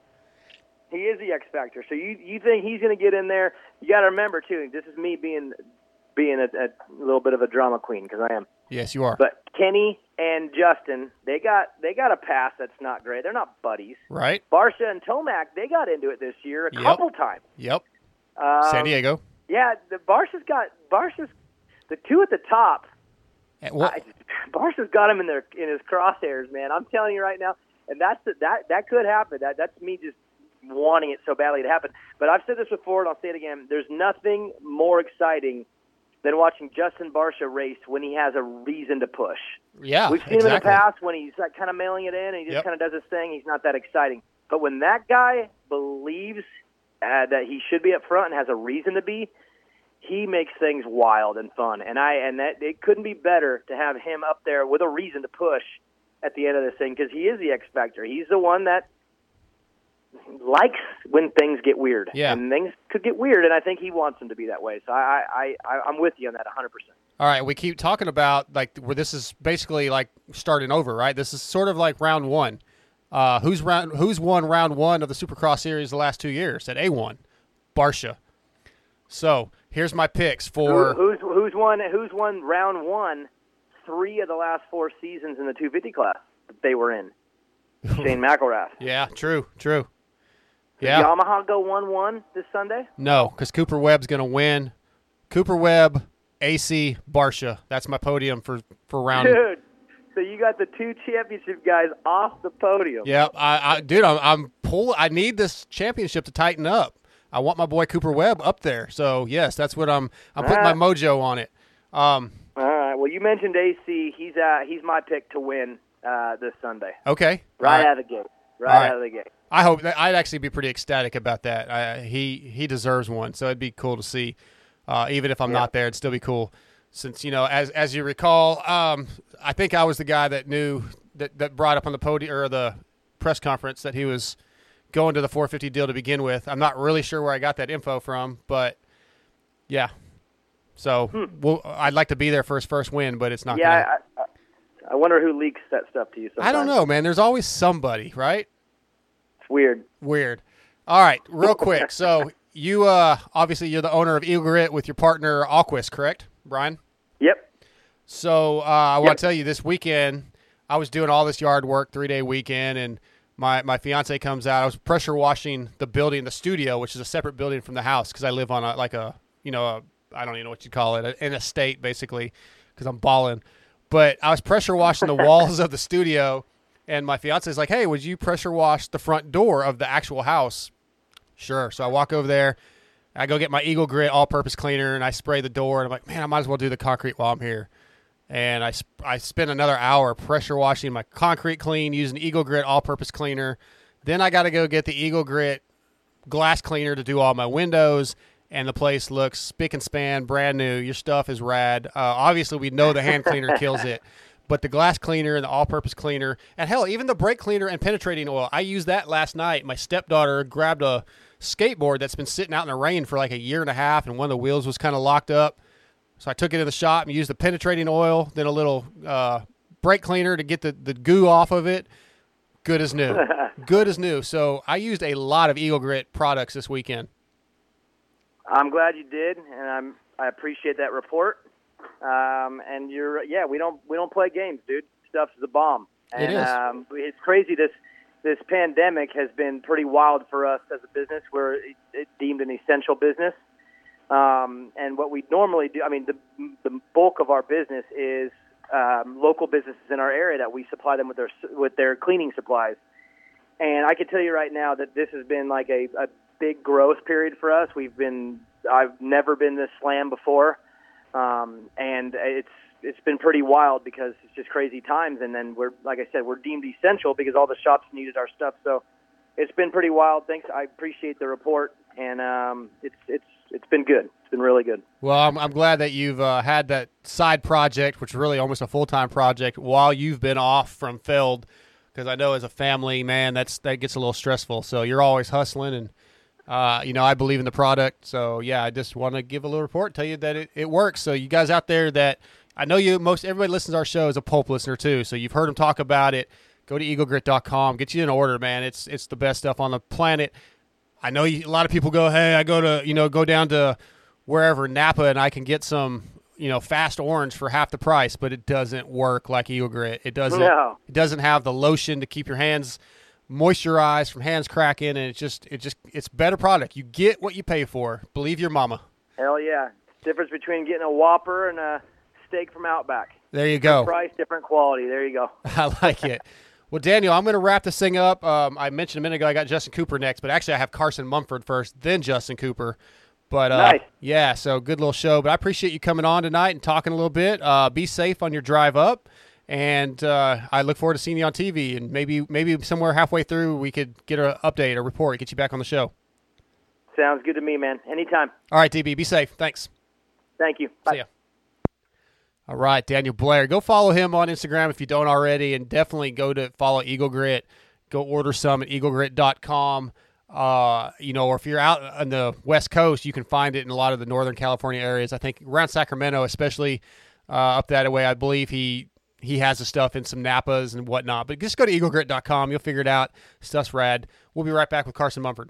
He is the X factor. So you you think he's going to get in there? You got to remember too. This is me being being a, a little bit of a drama queen because I am. Yes, you are. But Kenny and Justin, they got they got a pass that's not great. They're not buddies. right? Barcia and Tomac, they got into it this year a Yep. couple times. Yep. Um, San Diego. Yeah, the Barcia's got Barcia's the two at the top. Eh, well, I, Barcia's got him in their in his crosshairs, man. I'm telling you right now, and that's the, that that could happen. That that's me just wanting it so badly to happen. But I've said this before, and I'll say it again. There's nothing more exciting than watching Justin Barcia race when he has a reason to push. yeah, We've seen him in the past when he's like kind of mailing it in and he just Yep. kind of does his thing. He's not that exciting. But when that guy believes uh, that he should be up front and has a reason to be, he makes things wild and fun. And I and that it couldn't be better to have him up there with a reason to push at the end of this thing because he is the X factor. He's the one that likes when things get weird. Yeah. and things could get weird, and I think he wants them to be that way. So I I, I I'm with you on that 100. percent All right, we keep talking about like where this is basically like starting over, right? This is sort of like round one. Uh, who's round? Who's won round one of the Supercross series the last two years? At A one, Barcia. So here's my picks for. Who, who's who's won who's won round one three of the last four seasons in the 250 class that they were in? Shane McElrath. Yeah, true, true. Did Yeah, Yamaha go one one this Sunday? no, because Cooper Webb's gonna win. Cooper Webb, AC, Barcia. That's my podium for for round. Dude, so you got the two championship guys off the podium. Yep, I, I dude, I'm, I'm pull. I need this championship to tighten up. I want my boy Cooper Webb up there. So yes, that's what I'm. I'm putting my Ah. mojo on it. Um, All right. Well, you mentioned AC. He's uh he's my pick to win uh this Sunday. okay, Right All out of the gate. Right, right. out of the gate. I hope that I'd actually be pretty ecstatic about that. I, he he deserves one, so it'd be cool to see. Uh, even if I'm Yeah. not there, it'd still be cool. Since you know, as as you recall, um, I think I was the guy that knew that that brought up on the podium or the press conference that he was going to the 450 deal to begin with. I'm not really sure where I got that info from, but yeah. So we'll, I'd like to be there for his first win, but it's not. Hmm. Yeah, gonna, I, wonder who leaks that stuff to you. Sometimes. I don't know, man. There's always somebody, right? It's weird. Weird. All right, real quick. So you uh obviously you're the owner of Eagle Grit with your partner Alquist, correct, Brian? Yep. So uh, I want to tell you this weekend I was doing all this yard work, three day weekend, and my my fiance comes out. I was pressure washing the building, the studio, which is a separate building from the house because I live on a like a you know a, I don't even know what you'd call it, an estate basically, because I'm balling. But I was pressure washing the walls of the studio, and my fiance is like, "Hey, would you pressure wash the front door of the actual house?" Sure. So I walk over there. I go get my Eagle Grit all-purpose cleaner, and I spray the door. And I'm like, man, I might as well do the concrete while I'm here. And I, sp- I spent another hour pressure washing my concrete clean using Eagle Grit all-purpose cleaner. Then I got to go get the Eagle Grit glass cleaner to do all my windows. And the place looks spick and span, brand new. Your stuff is rad. Uh, obviously, we know the hand cleaner kills it, but the glass cleaner and the all-purpose cleaner, and hell, even the brake cleaner and penetrating oil. I used that last night. My stepdaughter grabbed a skateboard that's been sitting out in the rain for like a year and a half, and one of the wheels was kind of locked up. So I took it to the shop and used the penetrating oil, then a little uh, brake cleaner to get the, the goo off of it. Good as new. Good as new. So I used a lot of Eagle Grit products this weekend. I'm glad you did, and I'm I appreciate that report. Um, and you're yeah, we don't we don't play games, dude. Stuff's the bomb. It And is. Um, it's crazy. This this pandemic has been pretty wild for us as a business. We're it, it deemed an essential business. Um, and what we normally do, I mean, the the bulk of our business is um, local businesses in our area that we supply them with their with their cleaning supplies. And I can tell you right now that this has been like a, a big growth period for us. We've been I've never been this slam before, um, and it's it's been pretty wild because it's just crazy times. And then we're like I said, we're deemed essential because all the shops needed our stuff. So it's been pretty wild. Thanks. I appreciate the report, and um, it's it's it's been good. It's been really good. Well, I'm, I'm glad that you've uh, had that side project, which is really almost a full time project, while you've been off from Feld, because I know as a family, man, that's that gets a little stressful. So you're always hustling, and uh, you know I believe in the product. So yeah, I just want to give a little report, tell you that it, it works. So you guys out there that I know you most everybody listens to our show is a pulp listener too, so you've heard them talk about it. Go to eaglegrit.com, get you an order, man. It's it's the best stuff on the planet. I know you, a lot of people go, hey, I go to you know go down to wherever Napa and I can get some you know fast orange for half the price, but it doesn't work like Eagle Grit. It doesn't. No. It doesn't have the lotion to keep your hands moisturized from hands cracking, and it's just it just it's better product. You get what you pay for. Believe your mama. Hell yeah! Difference between getting a Whopper and a steak from Outback. There you go. Price, different quality. There you go. I like it. Well, Daniel, I'm going to wrap this thing up. Um, I mentioned a minute ago I got Justin Cooper next, but actually I have Carson Mumford first, then Justin Cooper. But uh, Nice. yeah, so good little show. But I appreciate you coming on tonight and talking a little bit. Uh, be safe on your drive up, and uh, I look forward to seeing you on TV. And maybe maybe somewhere halfway through we could get an update, a report, get you back on the show. Sounds good to me, man. Anytime. All right, DB, be safe. Thanks. Thank you. Bye. See ya. All right, Daniel Blair. Go follow him on Instagram if you don't already, and definitely go to follow Eagle Grit. Go order some at eaglegrit.com. Uh, you know, or if you're out on the West Coast, you can find it in a lot of the Northern California areas. I think around Sacramento, especially uh, up that way, I believe he he has the stuff in some Napas and whatnot. But just go to eaglegrit.com. You'll figure it out. Stuff's rad. We'll be right back with Carson Mumford.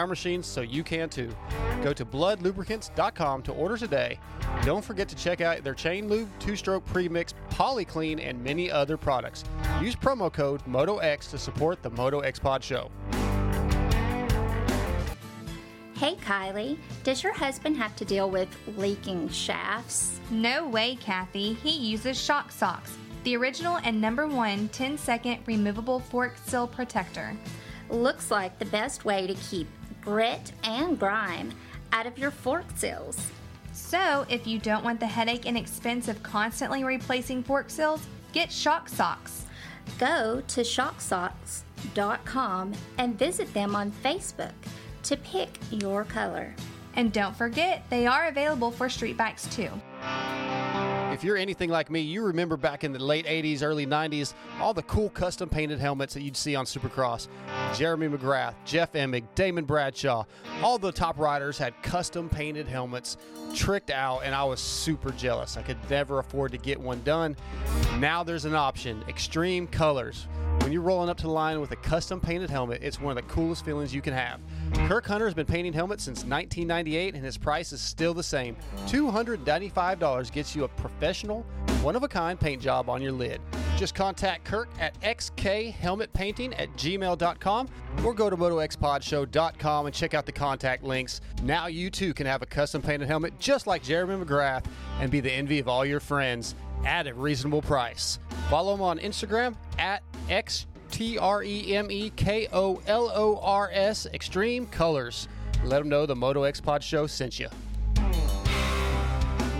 our machines, so you can too. Go to bludlubricants.com to order today. Don't forget to check out their chain lube, two stroke premix, polyclean, and many other products. Use promo code MotoX to support the Moto X Pod show. Hey Kylie, does your husband have to deal with leaking shafts? No way, Kathy. He uses Shock Socks, the original and number one 10 second removable fork seal protector. Looks like the best way to keep grit and grime out of your fork seals. So, if you don't want the headache and expense of constantly replacing fork seals, get Shock Socks. Go to shocksocks.com and visit them on Facebook to pick your color. And don't forget, they are available for street bikes too. If you're anything like me, you remember back in the late 80s, early 90s, all the cool custom painted helmets that you'd see on Supercross. Jeremy McGrath, Jeff Emig, Damon Bradshaw, all the top riders had custom painted helmets tricked out, and I was super jealous. I could never afford to get one done. Now there's an option Xtreme Kolors. When you're rolling up to the line with a custom painted helmet, it's one of the coolest feelings you can have. Kirk Hunter has been painting helmets since 1998, and his price is still the same. $295 gets you a professional, one of a kind paint job on your lid. Just contact Kirk at xkhelmetpainting at gmail.com or go to motoxpodshow.com and check out the contact links. Now you too can have a custom painted helmet just like Jeremy McGrath and be the envy of all your friends at a reasonable price. Follow him on Instagram at X T R E M E K O L O R S Xtreme Kolors. Let them know the Moto X Pod Show sent you.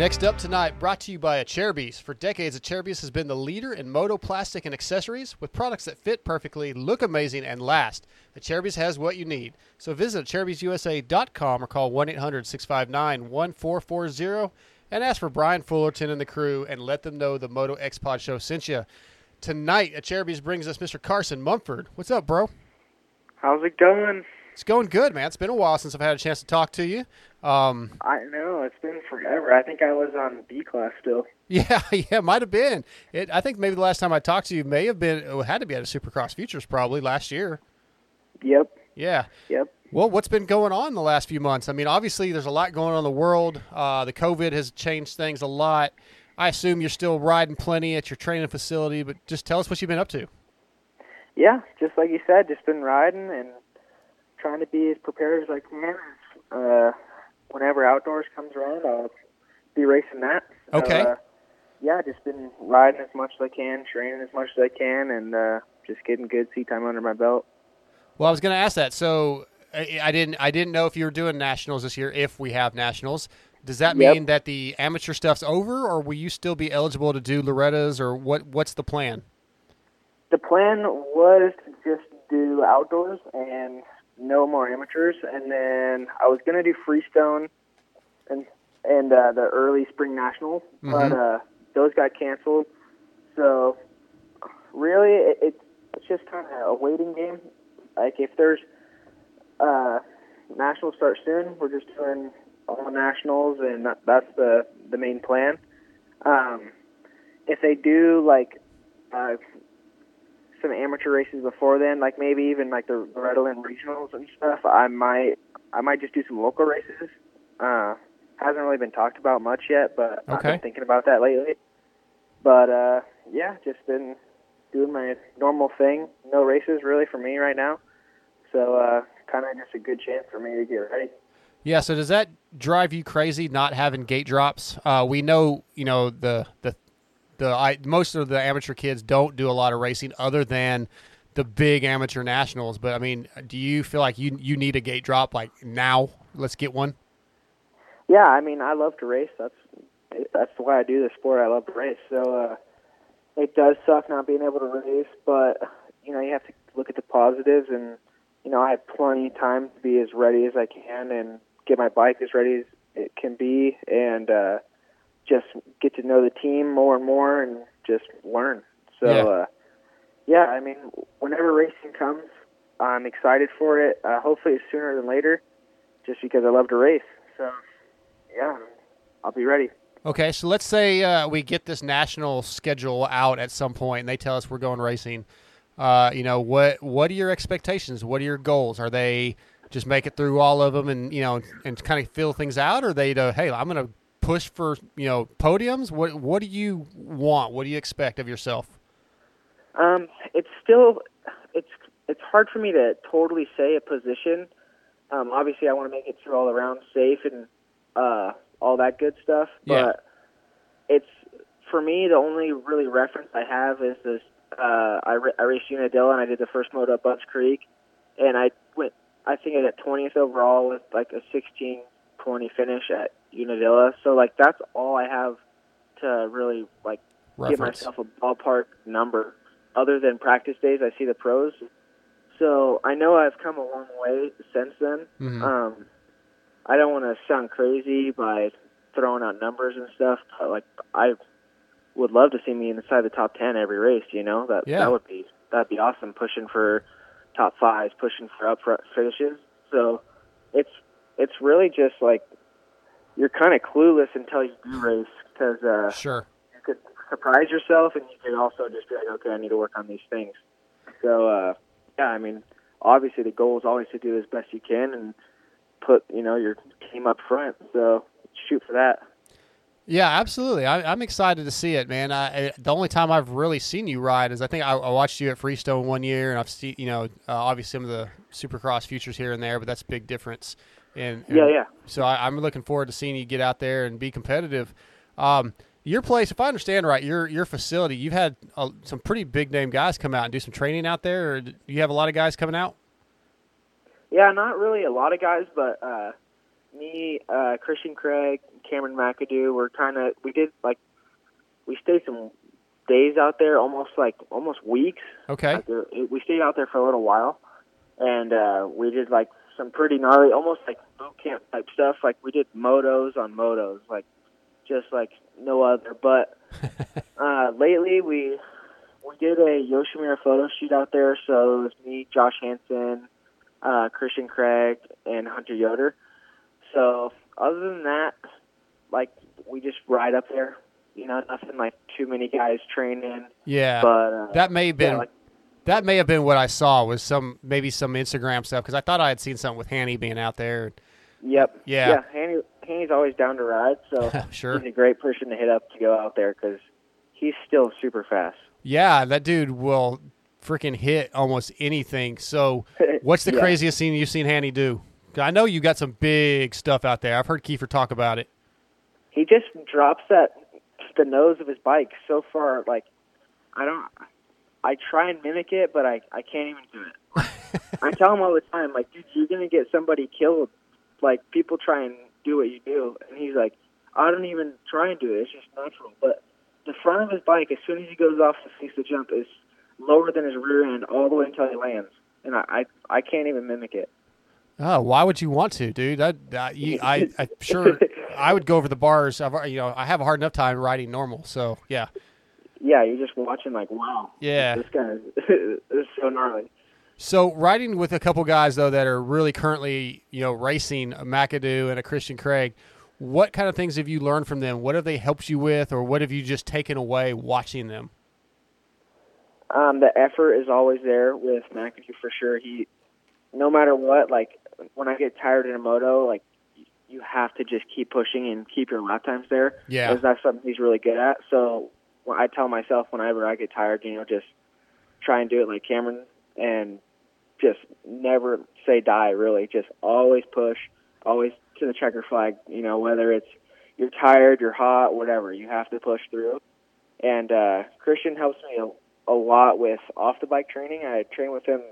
Next up tonight, brought to you by Acerbis. For decades, Acerbis has been the leader in moto plastic and accessories with products that fit perfectly, look amazing, and last. Acerbis has what you need. So visit acerbisusa.com or call 1 800 659 1440 and ask for Brian Fullerton and the crew and let them know the Moto X Pod Show sent you. Tonight, Acerbis brings us Mr. Carson Mumford. What's up, bro? How's it going? It's going good, man. It's been a while since I've had a chance to talk to you. Um, I know it's been forever. I think I was on B class still. Yeah, yeah, might have been. It. I think maybe the last time I talked to you may have been. It had to be at a Supercross Futures probably last year. Yep. Yeah. Yep. Well, what's been going on the last few months? I mean, obviously there's a lot going on in the world. Uh, the COVID has changed things a lot. I assume you're still riding plenty at your training facility, but just tell us what you've been up to. Yeah, just like you said, just been riding and trying to be as prepared as I can. Uh, whenever outdoors comes around, I'll be racing that. So, Okay. Uh, yeah, just been riding as much as I can, training as much as I can, and uh, just getting good seat time under my belt. Well, I was going to ask that. So I, I didn't. I didn't know if you were doing nationals this year. If we have nationals, does that Yep. mean that the amateur stuff's over, or will you still be eligible to do Loretta's, or what? What's the plan? The plan was to just do outdoors and no more amateurs, and then I was gonna do freestone and and uh, the early spring nationals, but uh, those got canceled. So really, it, it's it's just kind of a waiting game. Like if there's uh, nationals start soon, we're just doing all nationals, and that, that's the the main plan. Um, if they do like uh, some amateur races before then, like maybe even like the Lynn regionals and stuff, I might I might just do some local races. Uh, hasn't really been talked about much yet, but I've Okay. been thinking about that lately. But uh, yeah, just been doing my normal thing. No races really for me right now, so uh, kind of just a good chance for me to get ready. Yeah. So does that drive you crazy not having gate drops? Uh, we know, you know, the the the I, most of the amateur kids don't do a lot of racing other than the big amateur nationals. But I mean, do you feel like you you need a gate drop like now? Let's get one. Yeah, I mean, I love to race. That's that's why I do this sport. I love to race. So uh, it does suck not being able to race, but you know, you have to look at the positives. And you know, I have plenty of time to be as ready as I can and get my bike as ready as it can be, and uh, just get to know the team more and more, and just learn. So Yeah. uh, yeah, I mean, whenever racing comes, I'm excited for it. Uh, hopefully, sooner than later, just because I love to race. So yeah, I'll be ready. Okay, so let's say uh, we get this national schedule out at some point, and they tell us we're going racing. Uh, you know, what what are your expectations? What are your goals? Are they just make it through all of them and you know and kind of fill things out, or they to hey, I'm going to push for you know podiums? What what do you want? What do you expect of yourself? Um, it's still it's it's hard for me to totally say a position. Um, obviously, I want to make it through all around safe and uh, all that good stuff. Yeah. But it's for me the only really reference I have is this. Uh, I, ra- I raced Unadilla and I did the first moto at Budds Creek, and I went. I think I got 20th overall with like a 16-20 finish at Unadilla. So like that's all I have to really like give myself a ballpark number. Other than practice days, I see the pros. So I know I've come a long way since then. Mhm. Um, I don't want to sound crazy by throwing out numbers and stuff, but like I would love to see me inside the top ten every race. You know that Yeah. that would be that'd be awesome. Pushing for top fives, pushing for up front finishes. So it's it's really just like you're kind of clueless until you do race because uh, Sure. you could surprise yourself and you could also just be like, okay, I need to work on these things. So uh, yeah, I mean, obviously the goal is always to do as best you can and put you know your team up front. So shoot for that. Yeah, absolutely. I, I'm excited to see it, man. I, the only time I've really seen you ride is I think I, I watched you at Freestone one year, and I've seen you know uh, obviously some of the Supercross futures here and there, but that's a big difference. And, and Yeah, yeah. So I, I'm looking forward to seeing you get out there and be competitive. Um, your place, if I understand right, your your facility, you've had uh, some pretty big name guys come out and do some training out there. Or do you have a lot of guys coming out? Yeah, not really a lot of guys, but uh, me, uh, Christian Craig, Cameron McAdoo, we're kind of we did like we stayed some days out there, almost like almost weeks. Okay. Like, uh, we stayed out there for a little while, and uh, we did like some pretty gnarly, almost like boot camp type stuff. Like we did motos on motos, like just like no other. But uh, lately, we we did a Yoshimura photo shoot out there. So it was me, Josh Hansen, uh, Christian Craig, and Hunter Yoder. So other than that, like we just ride up there. You know, nothing like too many guys training. Yeah, But uh, that may have been yeah, like, that may have been what I saw was some maybe some Instagram stuff because I thought I had seen something with Hanny being out there. Yep. Yeah. Yeah. Hanny, Hanny's always down to ride, so Sure. he's a great person to hit up to go out there because he's still super fast. Yeah, that dude will freaking hit almost anything. So, what's the Yeah. craziest thing you've seen Hanny do? I know you got some big stuff out there. I've heard Kiefer talk about it. He just drops that the nose of his bike so far. Like I don't. I try and mimic it, but I I can't even do it. I tell him all the time, like, dude, you're gonna get somebody killed. Like people try and do what you do, and he's like, I don't even try and do it. It's just natural. But the front of his bike, as soon as he goes off to face the jump, is lower than his rear end all the way until he lands, and I I, I can't even mimic it. Oh, why would you want to, dude? I, I, you- I, I'm sure I would go over the bars. I've, you know, I have a hard enough time riding normal. So, yeah. Yeah, you're just watching like, wow, Yeah. this guy is, is so gnarly. So riding with a couple guys though that are really currently, you know, racing a McAdoo and a Christian Craig, what kind of things have you learned from them? What have they helped you with, or what have you just taken away watching them? Um, the effort is always there with McAdoo for sure. He, no matter what, like when I get tired in a moto, like you have to just keep pushing and keep your lap times there. Yeah. because that's something he's really good at. So when I tell myself whenever I get tired, you know, just try and do it like Cameron and just never say die. Really, just always push, always to the checker flag. You know, whether it's you're tired, you're hot, whatever, you have to push through. And uh, Christian helps me a, a lot with off the bike training. I train with him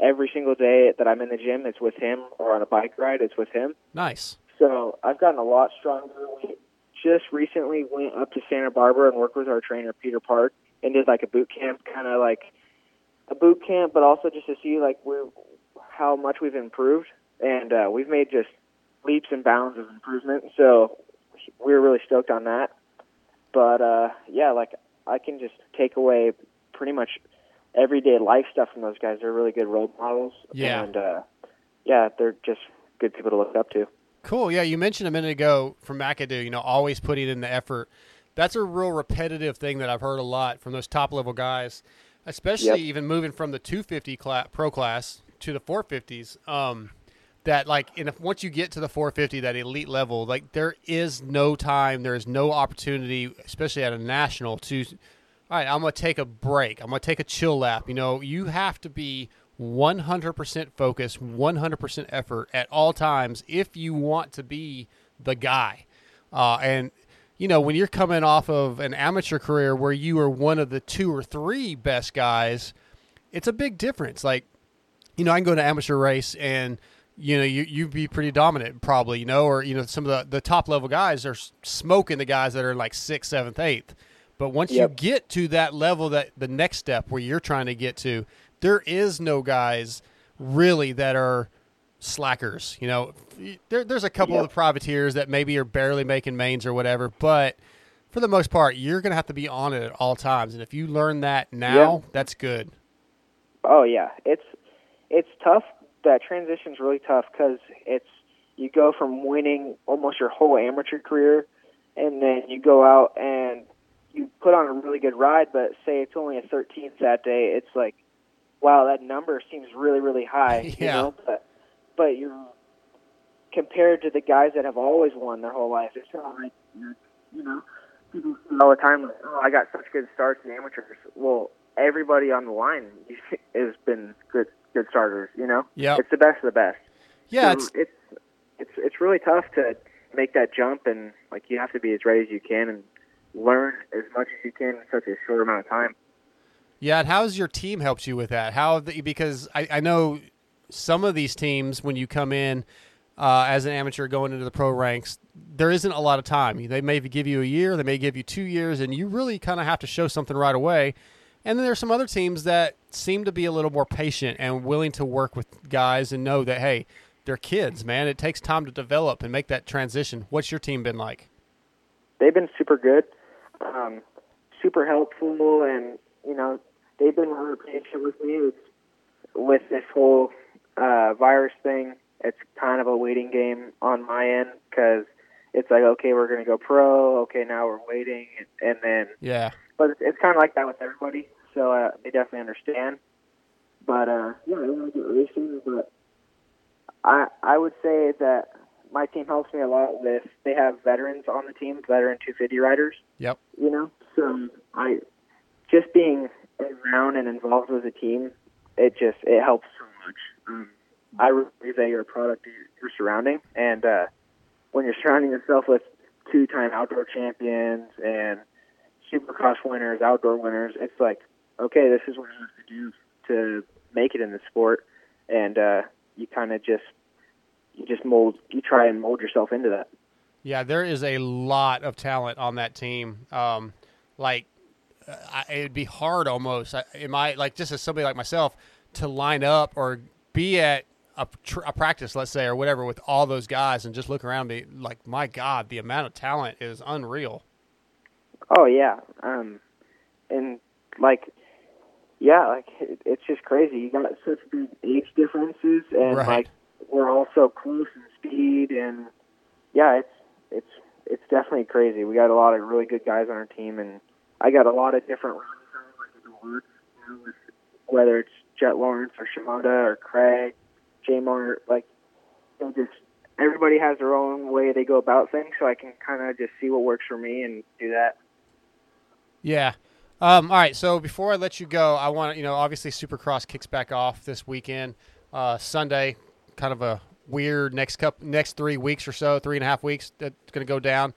every single day that I'm in the gym. It's with him, or on a bike ride, it's with him. Nice. So I've gotten a lot stronger. We just recently went up to Santa Barbara and worked with our trainer Peter Park and did like a boot camp, kind of like a boot camp, but also just to see like we how much we've improved, and uh, we've made just leaps and bounds of improvement. So we're really stoked on that. But uh, yeah, like I can just take away pretty much everyday life stuff from those guys. They're really good role models. Yeah. and uh, yeah, they're just good people to look up to. Cool. Yeah, you mentioned a minute ago from McAdoo, you know, always putting in the effort. That's a real repetitive thing that I've heard a lot from those top level guys. especially Yep. even moving from the 250 cla- pro class to the 450s. Um, that like, and if once you get to the 450, that elite level, like there is no time, there is no opportunity, especially at a national, to. All right, I'm gonna take a break. I'm gonna take a chill lap. You know, you have to be 100% focus, 100% effort at all times if you want to be the guy. Uh, and you know, when you're coming off of an amateur career where you are one of the two or three best guys, it's a big difference. Like, you know, I can go to amateur race and you know you you'd be pretty dominant probably, you know, or you know some of the the top level guys are smoking the guys that are like sixth, seventh, eighth. But once Yep. you get to that level, that the next step where you're trying to get to, there is no guys really that are slackers. You know, there, there's a couple Yep. of the privateers that maybe are barely making mains or whatever, but for the most part, you're going to have to be on it at all times. And if you learn that now, that's good. Oh yeah, it's it's tough. That transition's really tough because it's you go from winning almost your whole amateur career, and then you go out and you put on a really good ride. But say it's only a 13th that day, it's like, wow, that number seems really really high. You Yeah. know, but but you're compared to the guys that have always won their whole life. It's not like you're, know, people all the time like, oh, I got such good starts in amateurs. Well, everybody on the line has been good good starters. You know, Yep. it's the best of the best. Yeah, So it's it's it's it's really tough to make that jump, and like you have to be as ready as you can and learn as much as you can in such a short amount of time. Yeah, and how's your team helped you with that? How the, because I, I know some of these teams when you come in uh, as an amateur going into the pro ranks, there isn't a lot of time. They may give you a year, they may give you two years, and you really kind of have to show something right away. And then there's some other teams that seem to be a little more patient and willing to work with guys and know that hey, they're kids, man. It takes time to develop and make that transition. What's your team been like? They've been super good, um, super helpful, and you know they've been really patient with me. It's, with this whole uh, virus thing, it's kind of a waiting game on my end because it's like, okay, we're going to go pro. Okay, now we're waiting, and, and then Yeah, but it's, it's kind of like that with everybody. So uh, they definitely understand. But uh, yeah, I want to get racing. But I I would say that my team helps me a lot with. They have veterans on the team, veteran 250 riders. yep. You know, so I just being around and involved with the team, it just it helps so much. Um, I really believe that you're a product of your, your surrounding, and uh, when you're surrounding yourself with two-time outdoor champions and supercross winners, outdoor winners, it's like, okay, this is what I have to do to make it in the sport, and uh, you kind of just you just mold, you try and mold yourself into that. Yeah, there is a lot of talent on that team. Um, like, uh, I, it'd be hard almost. I, it might like just as somebody like myself to line up or be at a, tr- a practice, let's say, or whatever, with all those guys and just look around and be like, my God, the amount of talent is unreal. Oh yeah, um, and like, yeah, like it, it's just crazy. You got such big age differences, and Right. like we're all so close in speed, and yeah, it's it's it's definitely crazy. We got a lot of really good guys on our team, and I got a lot of different with whether it's Jett Lawrence or Shimoda or Craig, J Mart, like it just everybody has their own way they go about things, so I can kind of just see what works for me and do that. Yeah. Um, all right. So before I let you go, I want to, you know, obviously Supercross kicks back off this weekend, uh, Sunday. Kind of a weird next cup, next three weeks or so, three and a half weeks that's going to go down.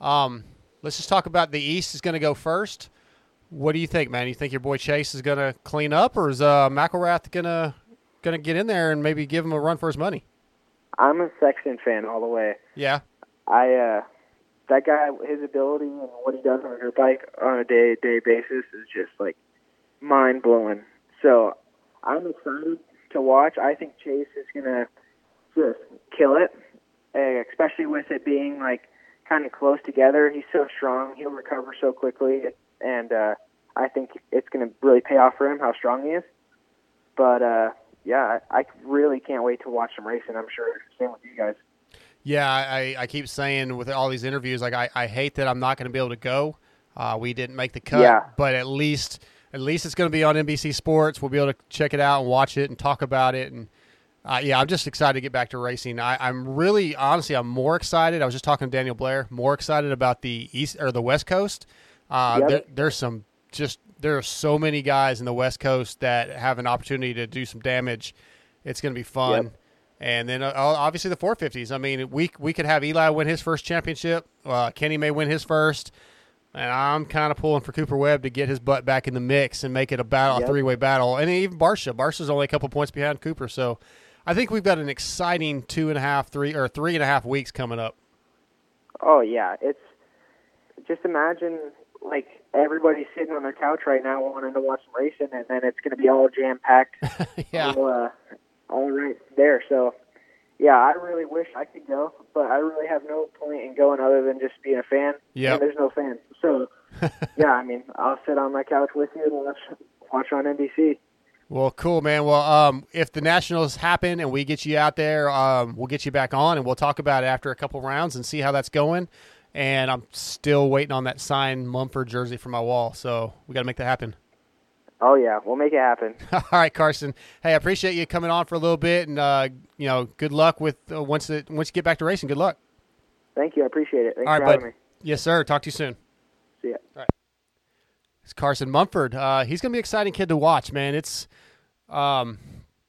Um, let's just talk about the East is going to go first. What do you think, man? You think your boy Chase is going to clean up, or is uh, McElrath going to going to get in there and maybe give him a run for his money? I'm a Sexton fan all the way. Yeah. I uh that guy his ability and what he does on a bike on a day to day basis is just like mind blowing. So I'm excited to watch. I think Chase is gonna just kill it. uh, Especially with it being like kind of close together. He's so strong, he'll recover so quickly and uh I think it's gonna really pay off for him how strong he is. But uh yeah, I I really can't wait to watch him racing, I'm sure. Same with you guys. Yeah, I, I keep saying with all these interviews, like I, I hate that I'm not going to be able to go. Uh, we didn't make the cut, Yeah. but at least at least it's going to be on NBC Sports. We'll be able to check it out and watch it and talk about it. And uh, yeah, I'm just excited to get back to racing. I, I'm really, honestly, I'm more excited. I was just talking to Daniel Blair, more excited about the east or the West Coast. Uh, Yep. there, there's some just there are so many guys in the West Coast that have an opportunity to do some damage. It's going to be fun. Yep. And then uh, obviously the 450s. I mean, we we could have Eli win his first championship. Uh, Kenny may win his first. And I'm kind of pulling for Cooper Webb to get his butt back in the mix and make it a battle, a three way battle. And even Barcia. Barcia's only a couple points behind Cooper. So I think we've got an exciting two and a half, three or three and a half weeks coming up. Oh yeah, it's just imagine like everybody's sitting on their couch right now wanting to watch some racing, and then it's going to be all jam packed, yeah. all, uh, all right there. So yeah, I really wish I could go, but I really have no point in going other than just being a fan. Yeah, there's no fans. So yeah, I mean, I'll sit on my couch with you and watch watch on NBC. Well, cool, man. Well, um, if the Nationals happen and we get you out there, um, we'll get you back on and we'll talk about it after a couple rounds and see how that's going. And I'm still waiting on that signed Mumford jersey for my wall, so we got to make that happen. Oh yeah, we'll make it happen. All right, Carson. Hey, I appreciate you coming on for a little bit, and uh, you know, good luck with uh, once it once you get back to racing. Good luck. Thank you, I appreciate it. Thanks All for having bud. me. Yes, sir. Talk to you soon. See ya. It's Carson Mumford. Uh, he's going to be an exciting kid to watch, man. It's, um,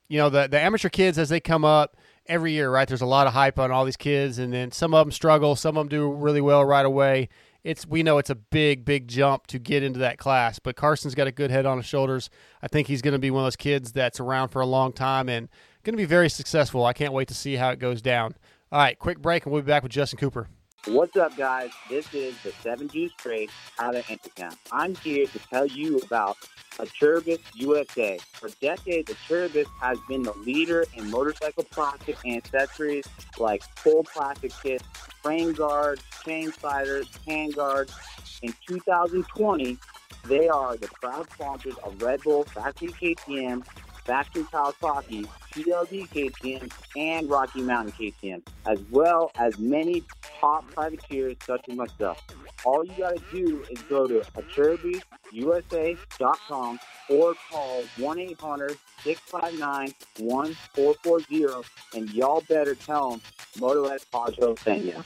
you know, the the amateur kids as they come up every year, right? There's a lot of hype on all these kids, and then some of them struggle, some of them do really well right away. It's we know it's a big, big jump to get into that class, but Carson's got a good head on his shoulders. I think he's going to be one of those kids that's around for a long time and going to be very successful. I can't wait to see how it goes down. All right, quick break, and we'll be back with Justin Cooper. What's up, guys? This is the Seven Juice Trade out of Intercam. I'm here to tell you about Acerbis USA. For decades, Acerbis has been the leader in motorcycle plastic accessories like full plastic kits, frame guards, chain sliders, hand guards. In 2020, they are the proud sponsors of Red Bull, Factory KTM, Factory Kawasaki, PLD KTM, and Rocky Mountain KTM, as well as many top privateers such as myself. All you got to do is go to AcerbisUSA.com or call 1-800-659-1440 and y'all better tell them Moto X Pajo sent you.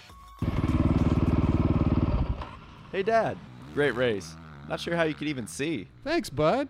Hey, Dad. Great race. Not sure how you could even see. Thanks, bud.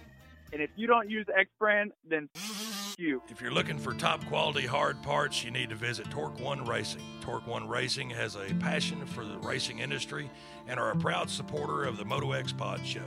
And if you don't use X brand, then you. If you're looking for top quality hard parts, you need to visit Torque One Racing. Torque One Racing has a passion for the racing industry and are a proud supporter of the Moto X Pod Show.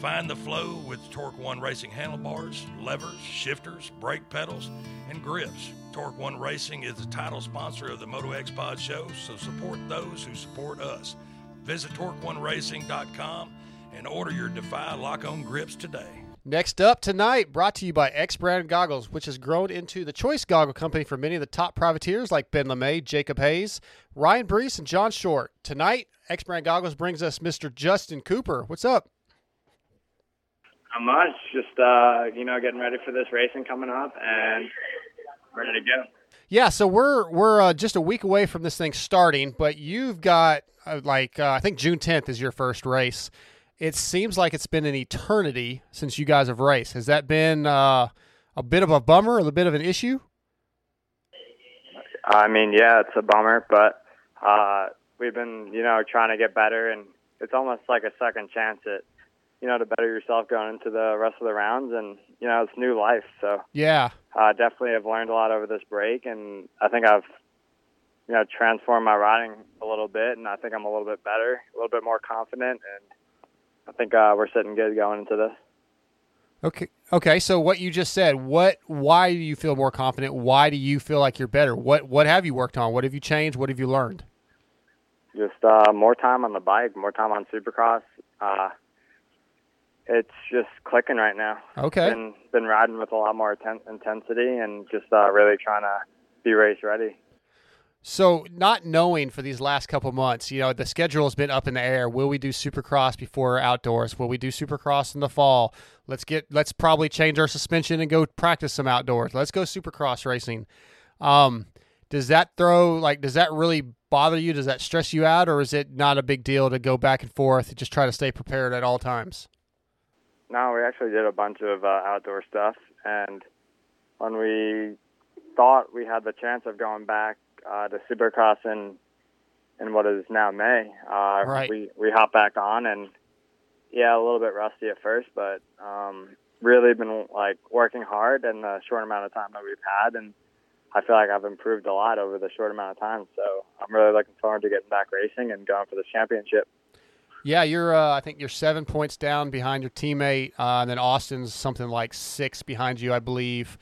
Find the flow with Torque One Racing handlebars, levers, shifters, brake pedals, and grips. Torque One Racing is the title sponsor of the Moto X Pod Show, so support those who support us. Visit TorqueOneRacing.com and order your Defy lock-on grips today. Next up tonight, brought to you by X Brand Goggles, which has grown into the choice goggle company for many of the top privateers like Ben LeMay, Jacob Hayes, Ryan Breece, and John Short. Tonight, X Brand Goggles brings us Mr. Justin Cooper. What's up? Not much. Just uh, you know, getting ready for this racing coming up and ready to go. Yeah, so we're we're uh, just a week away from this thing starting, but you've got uh, like uh, I think June 10th is your first race. It seems like it's been an eternity since you guys have raced. Has that been uh, a bit of a bummer or a bit of an issue? I mean, yeah, it's a bummer, but uh, we've been you know trying to get better, and it's almost like a second chance at you know to better yourself going into the rest of the rounds, and you know it's new life, so Yeah. uh, definitely have learned a lot over this break, and I think I've you know, transformed my riding a little bit, and I think I'm a little bit better, a little bit more confident, and I think uh, we're sitting good going into this. Okay. Okay. So what you just said, what? Why do you feel more confident? Why do you feel like you're better? What? What have you worked on? What have you changed? What have you learned? Just uh, more time on the bike, more time on Supercross. Uh, it's just clicking right now. Okay. Been been riding with a lot more atten- intensity and just uh, really trying to be race ready. So, not knowing for these last couple months, you know, the schedule has been up in the air. Will we do Supercross before outdoors? Will we do Supercross in the fall? Let's get let's probably change our suspension and go practice some outdoors. Let's go Supercross racing. Um, does that throw like does that really bother you? Does that stress you out, or is it not a big deal to go back and forth and just try to stay prepared at all times? No, we actually did a bunch of uh, outdoor stuff, and when we thought we had the chance of going back uh, to Supercross in in what is now May, uh, Right. we we hopped back on, and yeah, a little bit rusty at first, but um, really been like working hard in the short amount of time that we've had, and I feel like I've improved a lot over the short amount of time. So I'm really looking forward to getting back racing and going for the championship. Yeah, you're. Uh, I think you're seven points down behind your teammate, uh, and then Austin's something like six behind you, I believe.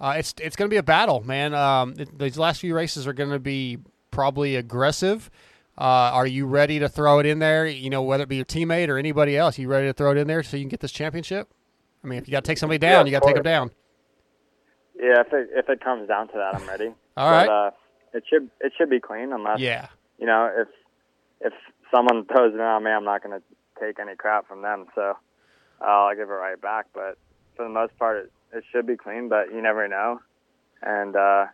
Uh, it's it's going to be a battle, man. Um, th- these last few races are going to be probably aggressive. Uh, are you ready to throw it in there? You know, whether it be your teammate or anybody else, you ready to throw it in there so you can get this championship? I mean, if you got to take somebody down, Yeah, you got to take them down. Yeah, if it if it comes down to that, I'm ready. All but, right. Uh, it should it should be clean unless Yeah. you know if if someone throws it on me, I'm not going to take any crap from them. So uh, I'll give it right back. But for the most part, it, it should be clean. But you never know. And uh,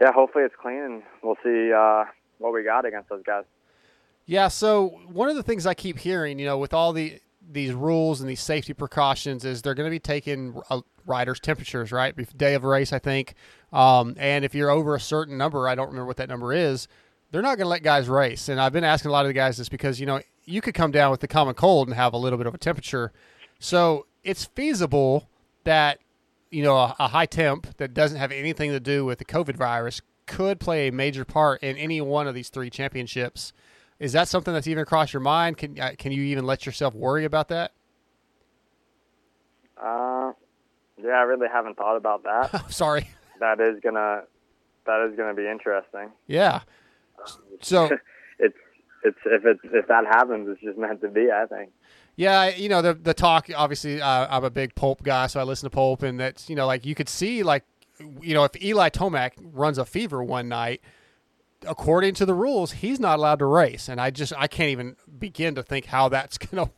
yeah, hopefully it's clean, and we'll see uh, what we got against those guys. Yeah, so one of the things I keep hearing, you know, with all the these rules and these safety precautions, is they're going to be taking riders' temperatures, right? Day of race, I think. Um, and if you're over a certain number, I don't remember what that number is, they're not going to let guys race. And I've been asking a lot of the guys this because you know you could come down with the common cold and have a little bit of a temperature, so it's feasible that you know a, a high temp that doesn't have anything to do with the COVID virus could play a major part in any one of these three championships. Is that something that's even crossed your mind? Can uh, can you even let yourself worry about that? Uh, yeah, I really haven't thought about that. Sorry. That is gonna that is gonna be interesting. Yeah. So it's it's if it if that happens, it's just meant to be. I think. Yeah, you know the the talk. Obviously, uh, I'm a big Pulp guy, so I listen to Pulp, and that's you know like you could see like you know if Eli Tomac runs a fever one night, according to the rules, he's not allowed to race, and I just I can't even begin to think how that's gonna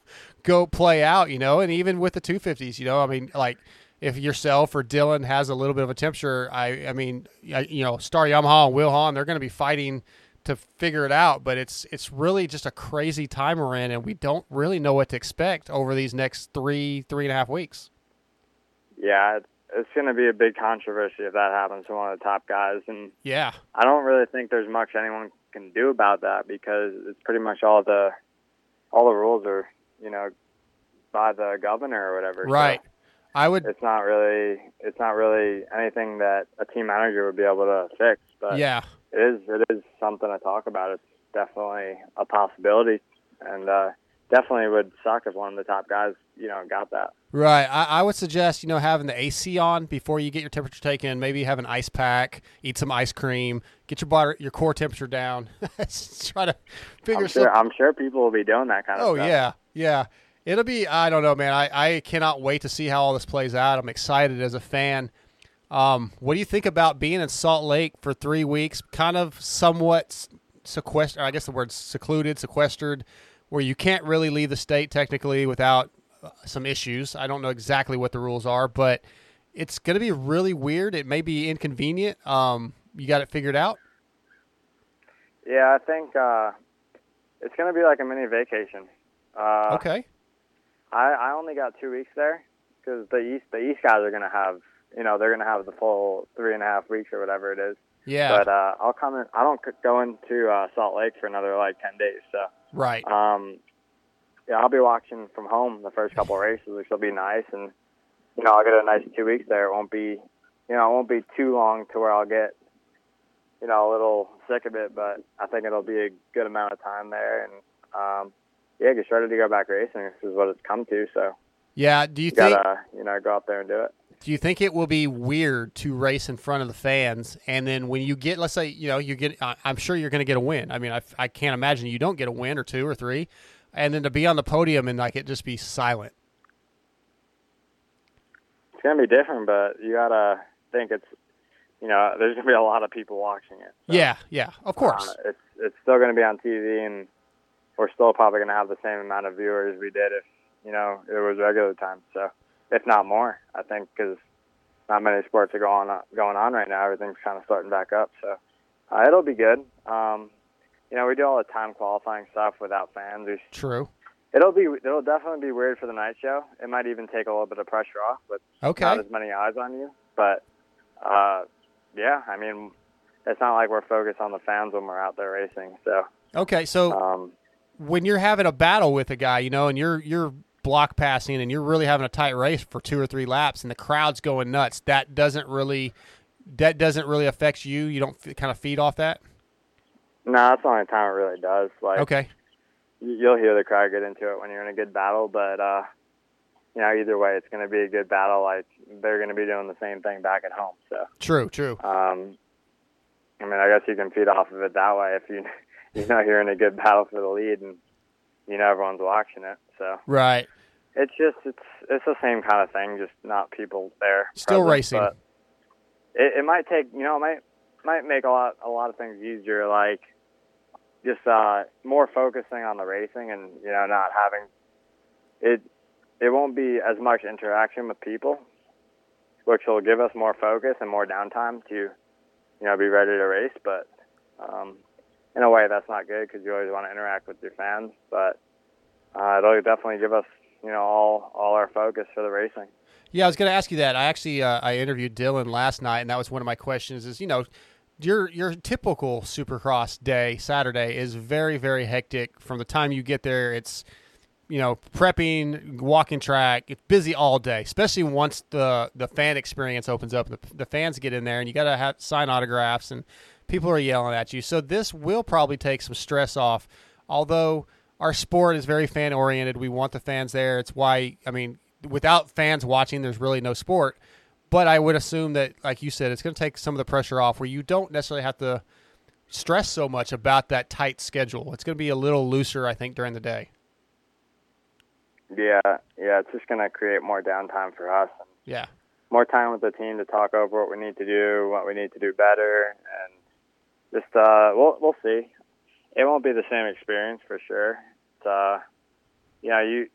go play out. You know, and even with the 250s, you know, I mean like. If yourself or Dylan has a little bit of a temperature, I, I mean, I, you know, Star Yamaha and Will Hahn, they're to be fighting to figure it out. But it's it's really just a crazy time we're in, and we don't really know what to expect over these next three three and a half weeks. Yeah, it's, going to be a big controversy if that happens to one of the top guys, and Yeah, I don't really think there's much anyone can do about that because it's pretty much all the all the rules are you know by the governor or whatever. So right. I would. it's not really it's not really anything that a team manager would be able to fix. But Yeah. It is it is something to talk about. It's definitely a possibility, and uh, definitely would suck if one of the top guys you know got that. Right. I, I would suggest, you know, having the AC on before you get your temperature taken. Maybe have an ice pack, eat some ice cream, get your body, your core temperature down. Try to figure I'm sure, I'm sure people will be doing that kind of Oh stuff. yeah, yeah. It'll be. I don't know, man. I, I cannot wait to see how all this plays out. I'm excited as a fan. Um, what do you think about being in Salt Lake for three weeks? Kind of somewhat sequestered. I guess the word secluded, sequestered, where you can't really leave the state technically without uh, some issues. I don't know exactly what the rules are, but it's going to be really weird. It may be inconvenient. Um, you got it figured out. Yeah, I think uh, it's going to be like a mini vacation. Uh, Okay. I, I only got two weeks there because the east the east guys are going to have you know they're going to have the full three and a half weeks or whatever it is. Yeah. But uh, I'll come in. I don't go into uh, Salt Lake for another like ten days. So Right. um, yeah, I'll be watching from home the first couple of races, which will be nice, and you know I'll get a nice two weeks there. It won't be you know it won't be too long to where I'll get you know, a little sick of it, but I think it'll be a good amount of time there, and um, yeah, just ready to go back racing. This is what it's come to, so Yeah. Do you you think? gotta, you know, go out there and do it. Do you think it will be weird to race in front of the fans, and then when you get, let's say, you know, you get, I'm sure you're going to get a win. I mean, I, I can't imagine you don't get a win or two or three, and then to be on the podium and like it just be silent. It's gonna be different, but you gotta think it's, you know, there's gonna be a lot of people watching it. Yeah, yeah, of course. Uh, it's it's still going to be on TV, and we're still probably going to have the same amount of viewers we did if you know it was regular time. So, if not more, I think because not many sports are going on, going on right now. Everything's kind of starting back up, so uh, it'll be good. Um, you know, we do all the time qualifying stuff without fans. We, True. it'll be it'll definitely be weird for the night show. It might even take a little bit of pressure off with Okay. not as many eyes on you. But uh, yeah, I mean, it's not like we're focused on the fans when we're out there racing. So Okay, so um, when you're having a battle with a guy, you know, and you're you're block passing and you're really having a tight race for two or three laps, and the crowd's going nuts, that doesn't really that doesn't really affect you. You don't f- kind of feed off that. no, that's the only time it really does. Like Okay. you'll hear the crowd get into it when you're in a good battle, but uh, you know, either way, it's going to be a good battle. Like they're going to be doing the same thing back at home. So True. True. um, I mean, I guess you can feed off of it that way if you you know you're in a good battle for the lead and you know everyone's watching it. So Right. it's just it's it's the same kind of thing, just not people there. Still present, racing. it, it might take you know it might might make a lot a lot of things easier, like just uh, more focusing on the racing and you know not having it. It won't be as much interaction with people, which will give us more focus and more downtime to you know be ready to race. But um, in a way, that's not good because you always want to interact with your fans. But uh, it'll definitely give us you know all all our focus for the racing. Yeah, I was going to ask you that. I actually uh, I interviewed Dylan last night, and that was one of my questions. Is you know, your your typical Supercross day Saturday is very very hectic. From the time you get there, it's you know prepping, walking track. It's busy all day, especially once the the fan experience opens up. The, the fans get in there, and you got to have sign autographs, and people are yelling at you. So this will probably take some stress off. Although our sport is very fan oriented, we want the fans there. It's why I mean without fans watching, there's really no sport. But I would assume that, like you said, it's going to take some of the pressure off where you don't necessarily have to stress so much about that tight schedule. It's going to be a little looser, I think, during the day. Yeah, yeah, it's just gonna create more downtime for us and Yeah. more time with the team to talk over what we need to do, what we need to do better, and just uh, we'll we'll see. It won't be the same experience for sure. Uh, yeah, you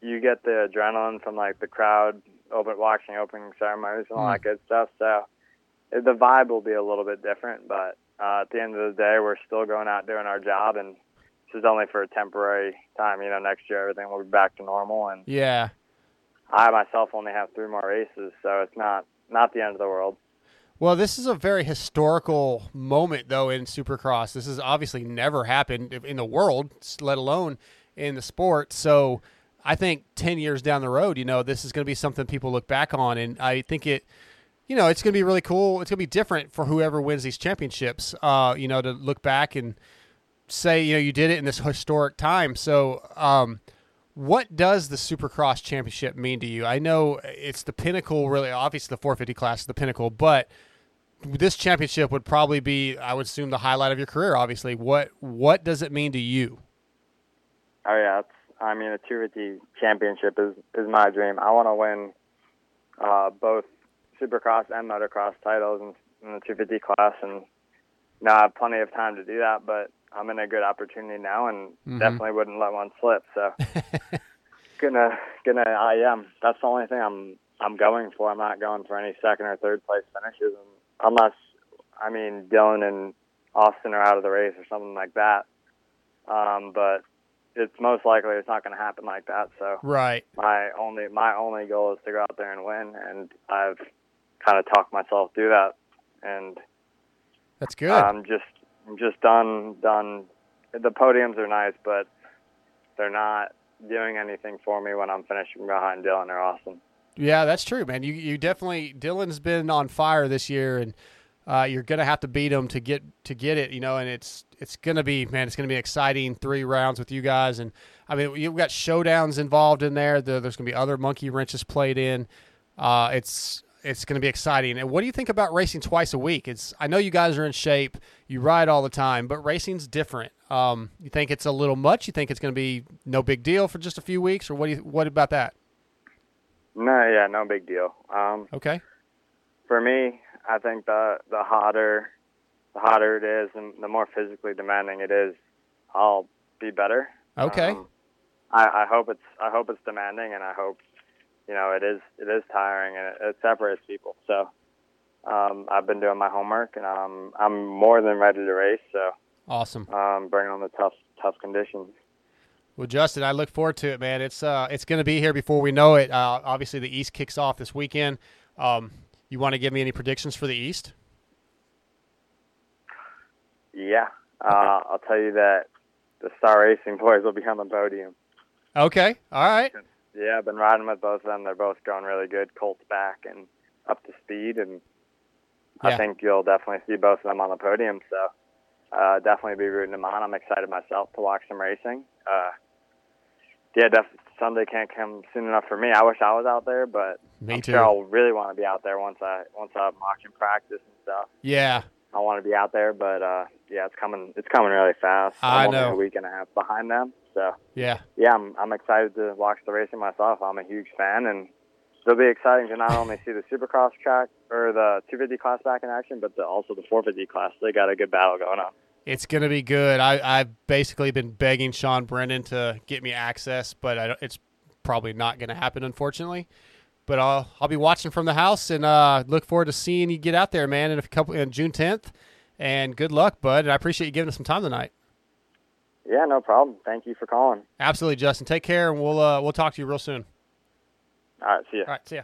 you get the adrenaline from like the crowd open watching opening ceremonies and all that good stuff. So the vibe will be a little bit different, but uh, at the end of the day, we're still going out doing our job, and this is only for a temporary time. You know, next year everything will be back to normal, and Yeah. I myself only have three more races, so it's not not the end of the world. Well, this is a very historical moment, though, in Supercross. This has obviously never happened in the world, let alone in the sport. So I think 10 years down the road, you know, this is going to be something people look back on. And I think it, you know, it's going to be really cool. It's going to be different for whoever wins these championships, uh, you know, to look back and say, you know, you did it in this historic time. So, um, what does the Supercross Championship mean to you? I know it's the pinnacle, really. Obviously, the 450 class is the pinnacle, but this championship would probably be, I would assume, the highlight of your career. Obviously, what what does it mean to you? Oh yeah, it's, I mean, a 250 championship is is my dream. I want to win uh, both Supercross and motocross titles in, in the 250 class, and now I have plenty of time to do that. But I'm in a good opportunity now, and Mhm. definitely wouldn't let one slip. So gonna gonna I am. That's the only thing I'm I'm going for. I'm not going for any second or third place finishes, and unless I mean Dylan and Austin are out of the race or something like that. Um, but it's most likely it's not going to happen like that. So Right. my only my only goal is to go out there and win, and I've kind of talked myself through that, and That's good. I'm just I'm just done done. The podiums are nice, but they're not doing anything for me when I'm finishing behind Dylan or Austin. Yeah, that's true, man. You you definitely Dylan's been on fire this year, and Uh, you're gonna have to beat him to get to get it, you know, and it's it's gonna be man, it's gonna be exciting three rounds with you guys, and I mean you've got showdowns involved in there. The, there's gonna be other monkey wrenches played in. Uh, it's it's gonna be exciting. And what do you think about racing twice a week? It's I know you guys are in shape, you ride all the time, but racing's different. Um, you think it's a little much? You think it's gonna be no big deal for just a few weeks, or what do you what about that? No, yeah, no big deal. Um, Okay. for me, I think the the hotter the hotter it is and the more physically demanding it is, I'll be better. Okay. Um, I, I hope it's I hope it's demanding and I hope you know it is it is tiring and it, it separates people. So um, I've been doing my homework and um, I'm more than ready to race. So Awesome. um, bringing on the tough tough conditions. Well, Justin, I look forward to it, man. It's uh, it's going to be here before we know it. Uh, obviously, the East kicks off this weekend. Um, you want to give me any predictions for the East? Yeah, uh, I'll tell you that the Star Racing boys will be on the podium. Okay. All right. Yeah, I've been riding with both of them. They're both going really good. Colt's back and up to speed, and I think you'll definitely see both of them on the podium. So uh, definitely be rooting them on. I'm excited myself to watch them racing. Uh, yeah, def- Sunday can't come soon enough for me. I wish I was out there, but Me I'm too. sure I'll really want to be out there once I once I'm watching practice and stuff. Yeah. I want to be out there, but uh, yeah, it's coming. It's coming really fast. I I'm know. a week and a half behind them, so Yeah. yeah, I'm I'm excited to watch the racing myself. I'm a huge fan, and it'll be exciting to not only see the Supercross track or the 250 class back in action, but the, also the 450 class. They got a good battle going on. It's going to be good. I, I've basically been begging Sean Brennan to get me access, but I don't, it's probably not going to happen, unfortunately. But I'll I'll be watching from the house and uh, look forward to seeing you get out there, man, in a couple in June 10th. And good luck, bud. And I appreciate you giving us some time tonight. Yeah, no problem. Thank you for calling. Absolutely, Justin. Take care, and we'll uh, we'll talk to you real soon. All right, see ya. All right, see ya.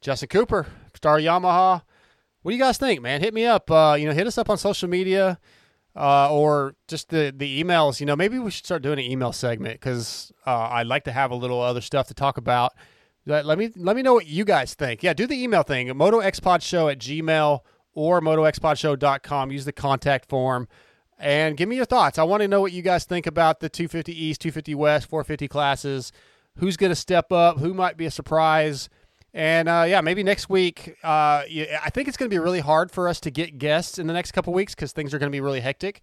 Justin Cooper, Star Yamaha. What do you guys think, man? Hit me up. Uh, you know, hit us up on social media uh, or just the the emails. You know, maybe we should start doing an email segment because uh, I'd like to have a little other stuff to talk about. Let let me let me know what you guys think. Yeah, do the email thing. MotoXPodShow at Gmail or MotoXPodShow.com. Use the contact form and give me your thoughts. I want to know what you guys think about the 250 East, 250 West, 450 classes. Who's going to step up? Who might be a surprise? And uh, yeah, maybe next week. Uh, yeah, I think it's going to be really hard for us to get guests in the next couple weeks because things are going to be really hectic.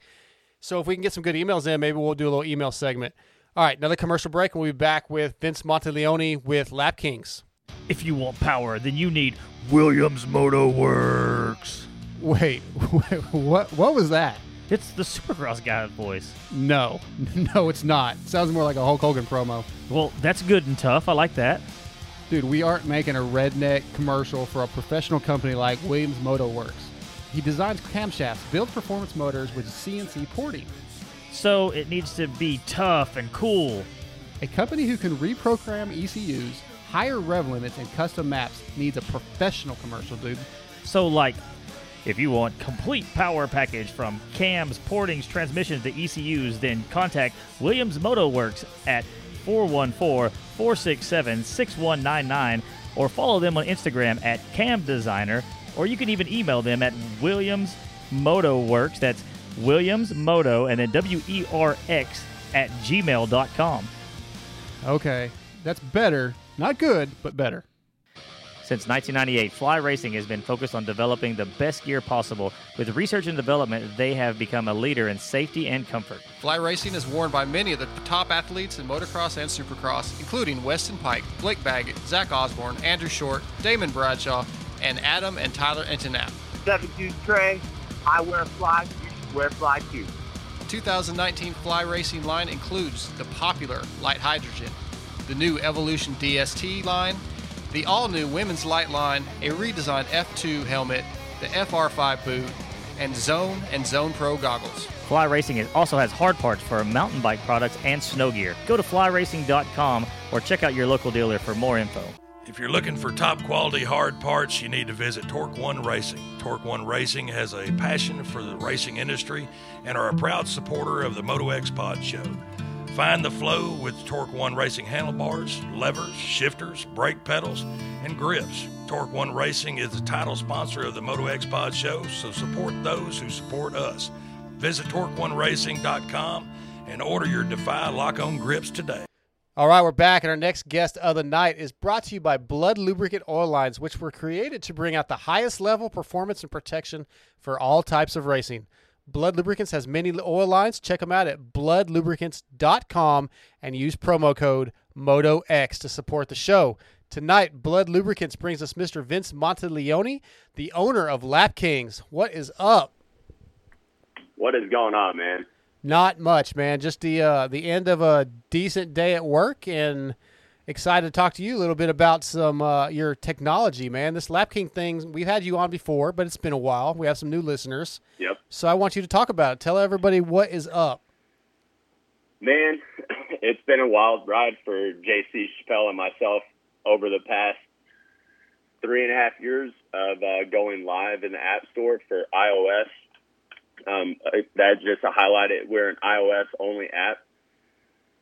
So if we can get some good emails in, maybe we'll do a little email segment. All right, another commercial break, and we'll be back with Vince Monteleone with Lap Kings. If you want power, then you need Williams Moto Werx. Wait, what? What was that? It's the Supercross guy's voice. No, no, it's not. sounds more like a Hulk Hogan promo. Well, that's good and tough. I like that. Dude, we aren't making a redneck commercial for a professional company like Williams Moto Werx. He designs camshafts, builds performance motors with CNC porting. So it needs to be tough and cool. A company who can reprogram ECUs, higher rev limits, and custom maps needs a professional commercial, dude. So, like, if you want complete power package from cams, portings, transmissions to ECUs, then contact Williams Moto Werx at 414-467-6199 or follow them on Instagram at Cam Designer, or you can even email them at Williams Moto Werx. That's Williams Moto and then W E R X at gmail.com. Okay, that's better. Not good, but better. Since 1998, Fly Racing has been focused on developing the best gear possible. With research and development, they have become a leader in safety and comfort. Fly Racing is worn by many of the top athletes in motocross and supercross, including Weston Peick, Blake Baggett, Zach Osborne, Andrew Short, Damon Bradshaw, and Adam and Tyler Enticknap. Seven Juice Trey, I wear fly, you wear fly too. 2019 Fly Racing line includes the popular Lite Hydrogen, the new Evolution DST line, the all new Women's Lite line, a redesigned F2 helmet, the FR5 boot, and Zone and Zone Pro goggles. Fly Racing also has hard parts for mountain bike products and snow gear. Go to flyracing.com or check out your local dealer for more info. If you're looking for top quality hard parts, you need to visit Torque One Racing. Torque One Racing has a passion for the racing industry and are a proud supporter of the Moto X Pod Show. Find the flow with Torque One Racing handlebars, levers, shifters, brake pedals, and grips. Torque One Racing is the title sponsor of the Moto X Pod show, so support those who support us. Visit TorqueOneRacing.com and order your Defy lock on grips today. All right, we're back, and our next guest of the night is brought to you by Blud Lubricant Oil Lines, which were created to bring out the highest level performance and protection for all types of racing. Blud Lubricants has many oil lines. Check them out at bludlubricants.com and use promo code MotoX to support the show. Tonight, Blud Lubricants brings us Mr. Vince Monteleone, the owner of Lap Kings. What is up? What is going on, man? Not much, man. Just the uh, the end of a decent day at work, and excited to talk to you a little bit about some uh, your technology, man. This Lap King thing, we've had you on before, but it's been a while. We have some new listeners. Yep. So I want you to talk about it. Tell everybody what is up. Man, it's been a wild ride for JC Chappelle and myself over the past three and a half years of uh, going live in the App Store for iOS. Um, that's just to highlight it. We're an iOS only app.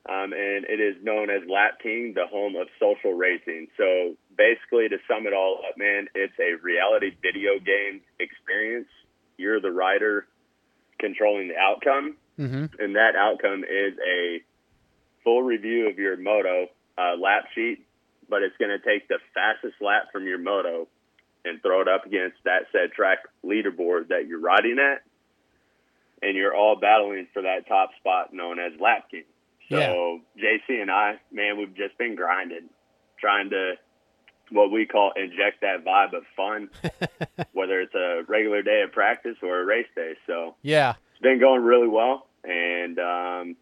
Um, and it is known as Lap King, the home of social racing. So basically, to sum it all up, man, it's a reality video game experience. You're the rider controlling the outcome, Mm-hmm. and that outcome is a full review of your moto uh, lap sheet, but it's going to take the fastest lap from your moto and throw it up against that said track leaderboard that you're riding at, and you're all battling for that top spot known as lap king. So JC and I, man, we've just been grinding, trying to what we call inject that vibe of fun, whether it's a regular day of practice or a race day. So Yeah. it's been going really well, and um,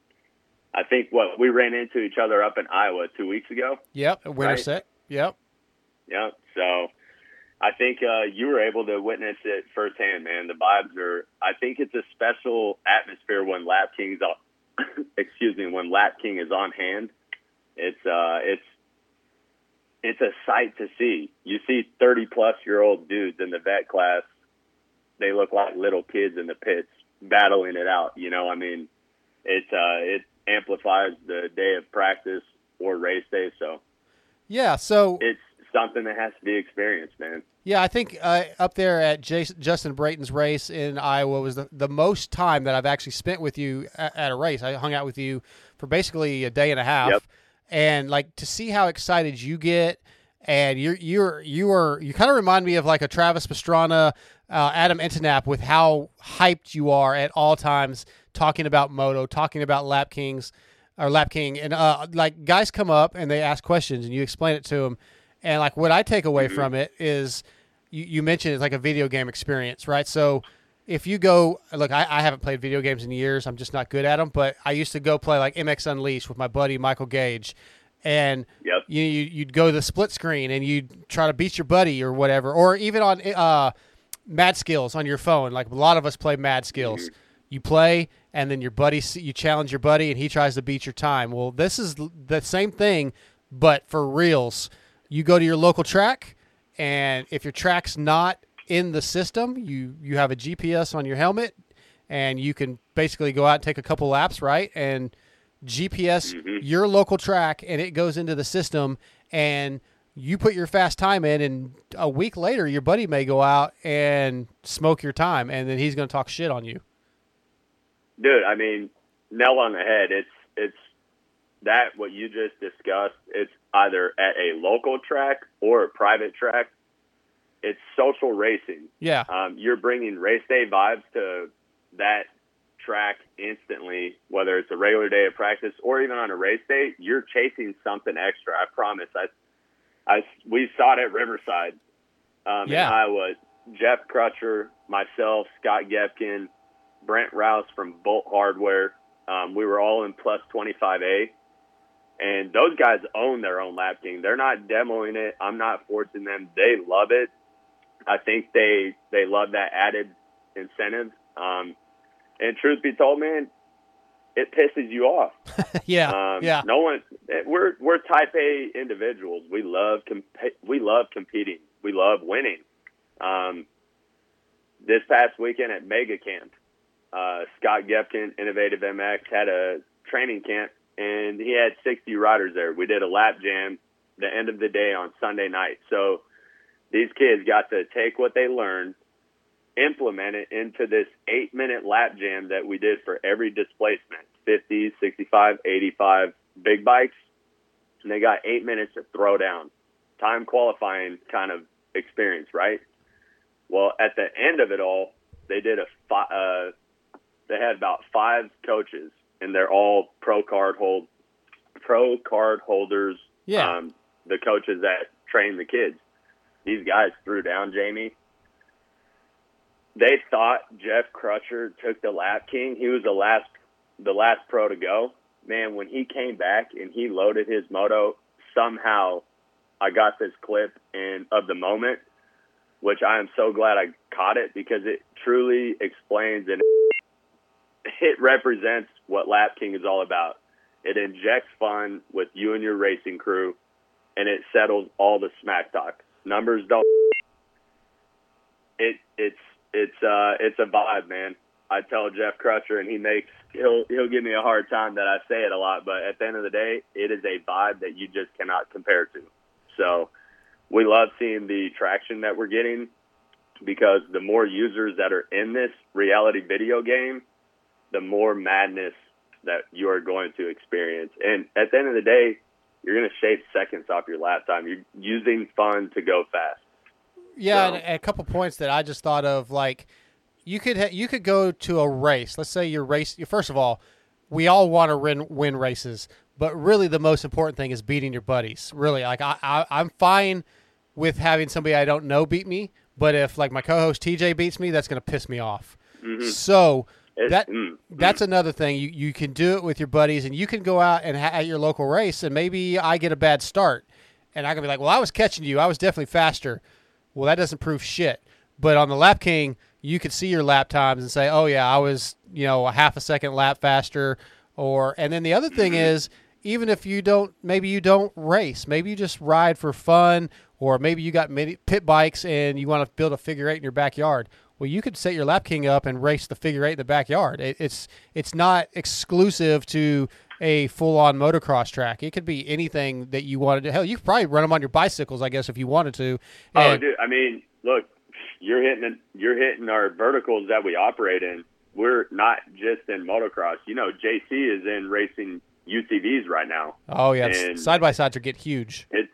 I think what we ran into each other up in Iowa two weeks ago. Yep. Winter Right. set. Yep. Yeah, so I think uh, you were able to witness it firsthand, man. The vibes are. I think it's a special atmosphere when Lap King's. excuse me, when Lap King is on hand. It's uh, it's it's a sight to see. You see thirty plus year old dudes in the vet class. They look like little kids in the pits battling it out. You know, I mean, it uh, it amplifies the day of practice or race day. So Yeah. So it's something that has to be experienced, man. Yeah, I think uh, up there at Jason, Justin Brayton's race in Iowa was the, the most time that I've actually spent with you at, at a race. I hung out with you for basically a day and a half, Yep. and like to see how excited you get, and you're you're you are you kind of remind me of like a Travis Pastrana, uh, Adam Enticknap with how hyped you are at all times talking about moto, talking about lap kings or lap king, and uh, like guys come up and they ask questions and you explain it to them. And like what I take away from it is you, you mentioned it's like a video game experience, right? So if you go look, I, I haven't played video games in years. I'm just not good at them. But I used to go play like MX Unleashed with my buddy Michael Gage, and Yep. you, you you'd go to the split screen and you'd try to beat your buddy or whatever, or even on uh, Mad Skills on your phone. Like a lot of us play Mad Skills. You play, and then your buddy you challenge your buddy, and he tries to beat your time. Well, this is the same thing, but for reals. You go to your local track, and if your track's not in the system, you you have a GPS on your helmet, and you can basically go out and take a couple laps, right? And GPS mm-hmm. your local track, and it goes into the system, and you put your fast time in, and a week later, your buddy may go out and smoke your time, and then he's going to talk shit on you. dude i mean nail on the head it's it's that what you just discussed it's either at a local track or a private track it's social racing Yeah. um, you're bringing race day vibes to that track instantly whether it's a regular day of practice or even on a race day you're chasing something extra i promise i i we saw it at riverside um, Yeah. in iowa jeff crutcher myself scott gepkin Brent Rouse from Bolt Hardware. Um, we were all in plus 25A. And those guys own their own lap king. They're not demoing it. I'm not forcing them. They love it. I think they they love that added incentive. Um, and truth be told, man, it pisses you off. yeah, Um, yeah. No one. We're we're Type A individuals. We love comp- We love competing. We love winning. Um, this past weekend at Mega Camp, uh, Scott Gepkin, Innovative MX, had a training camp, and he had 60 riders there. We did a lap jam the end of the day on Sunday night. So these kids got to take what they learned, implement it into this eight minute lap jam that we did for every displacement 50, 65, 85 big bikes. And they got eight minutes to throw down. Time qualifying kind of experience, right? Well, at the end of it all, they did a uh, they had about five coaches, and they're all pro card hold pro card holders. Yeah. Um, the coaches that train the kids. These guys threw down Jamie. They thought Jeff Crutcher took the lap king. He was the last the last pro to go. Man, when he came back and he loaded his moto, somehow I got this clip and of the moment, which I am so glad I caught it because it truly explains and it represents what Lap King is all about. It injects fun with you and your racing crew, and it settles all the smack talk. Numbers don't. It it's it's uh it's a vibe, man. I tell Jeff Crutcher, and he makes he'll he'll give me a hard time that I say it a lot, but at the end of the day, it is a vibe that you just cannot compare to. So we love seeing the traction that we're getting because the more users that are in this reality video game, the more madness that you are going to experience. And at the end of the day, you're going to shave seconds off your lap time. You're using fun to go fast. Yeah, and a couple points that I just thought of, like you could ha- you could go to a race. Let's say you're race. First of all, we all want to win win races, but really the most important thing is beating your buddies. Really, like I, I I'm fine with having somebody I don't know beat me, but if like my co-host TJ beats me, that's going to piss me off. Mhm. So It- that mm, that's another thing. You you can do it with your buddies, and you can go out and ha- at your local race, and maybe I get a bad start, and I can be like, "Well, I was catching you. I was definitely faster." Well, that doesn't prove shit. But on the Lap King, you could see your lap times and say, "Oh yeah, I was you know a half a second lap faster." Or and then the other thing is, even if you don't, maybe you don't race, maybe you just ride for fun, or maybe you got mini pit bikes and you want to build a figure eight in your backyard. Well, you could set your lap king up and race the figure eight in the backyard. It, it's it's not exclusive to a full on motocross track. It could be anything that you wanted to. Hell, you could probably run them on your bicycles, I guess, if you wanted to. Oh, dude. I mean, look, you're hitting you're hitting our verticals that we operate in. We're not just in motocross. You know, JC is in racing UTVs right now. oh yeah, side by sides are get huge. it.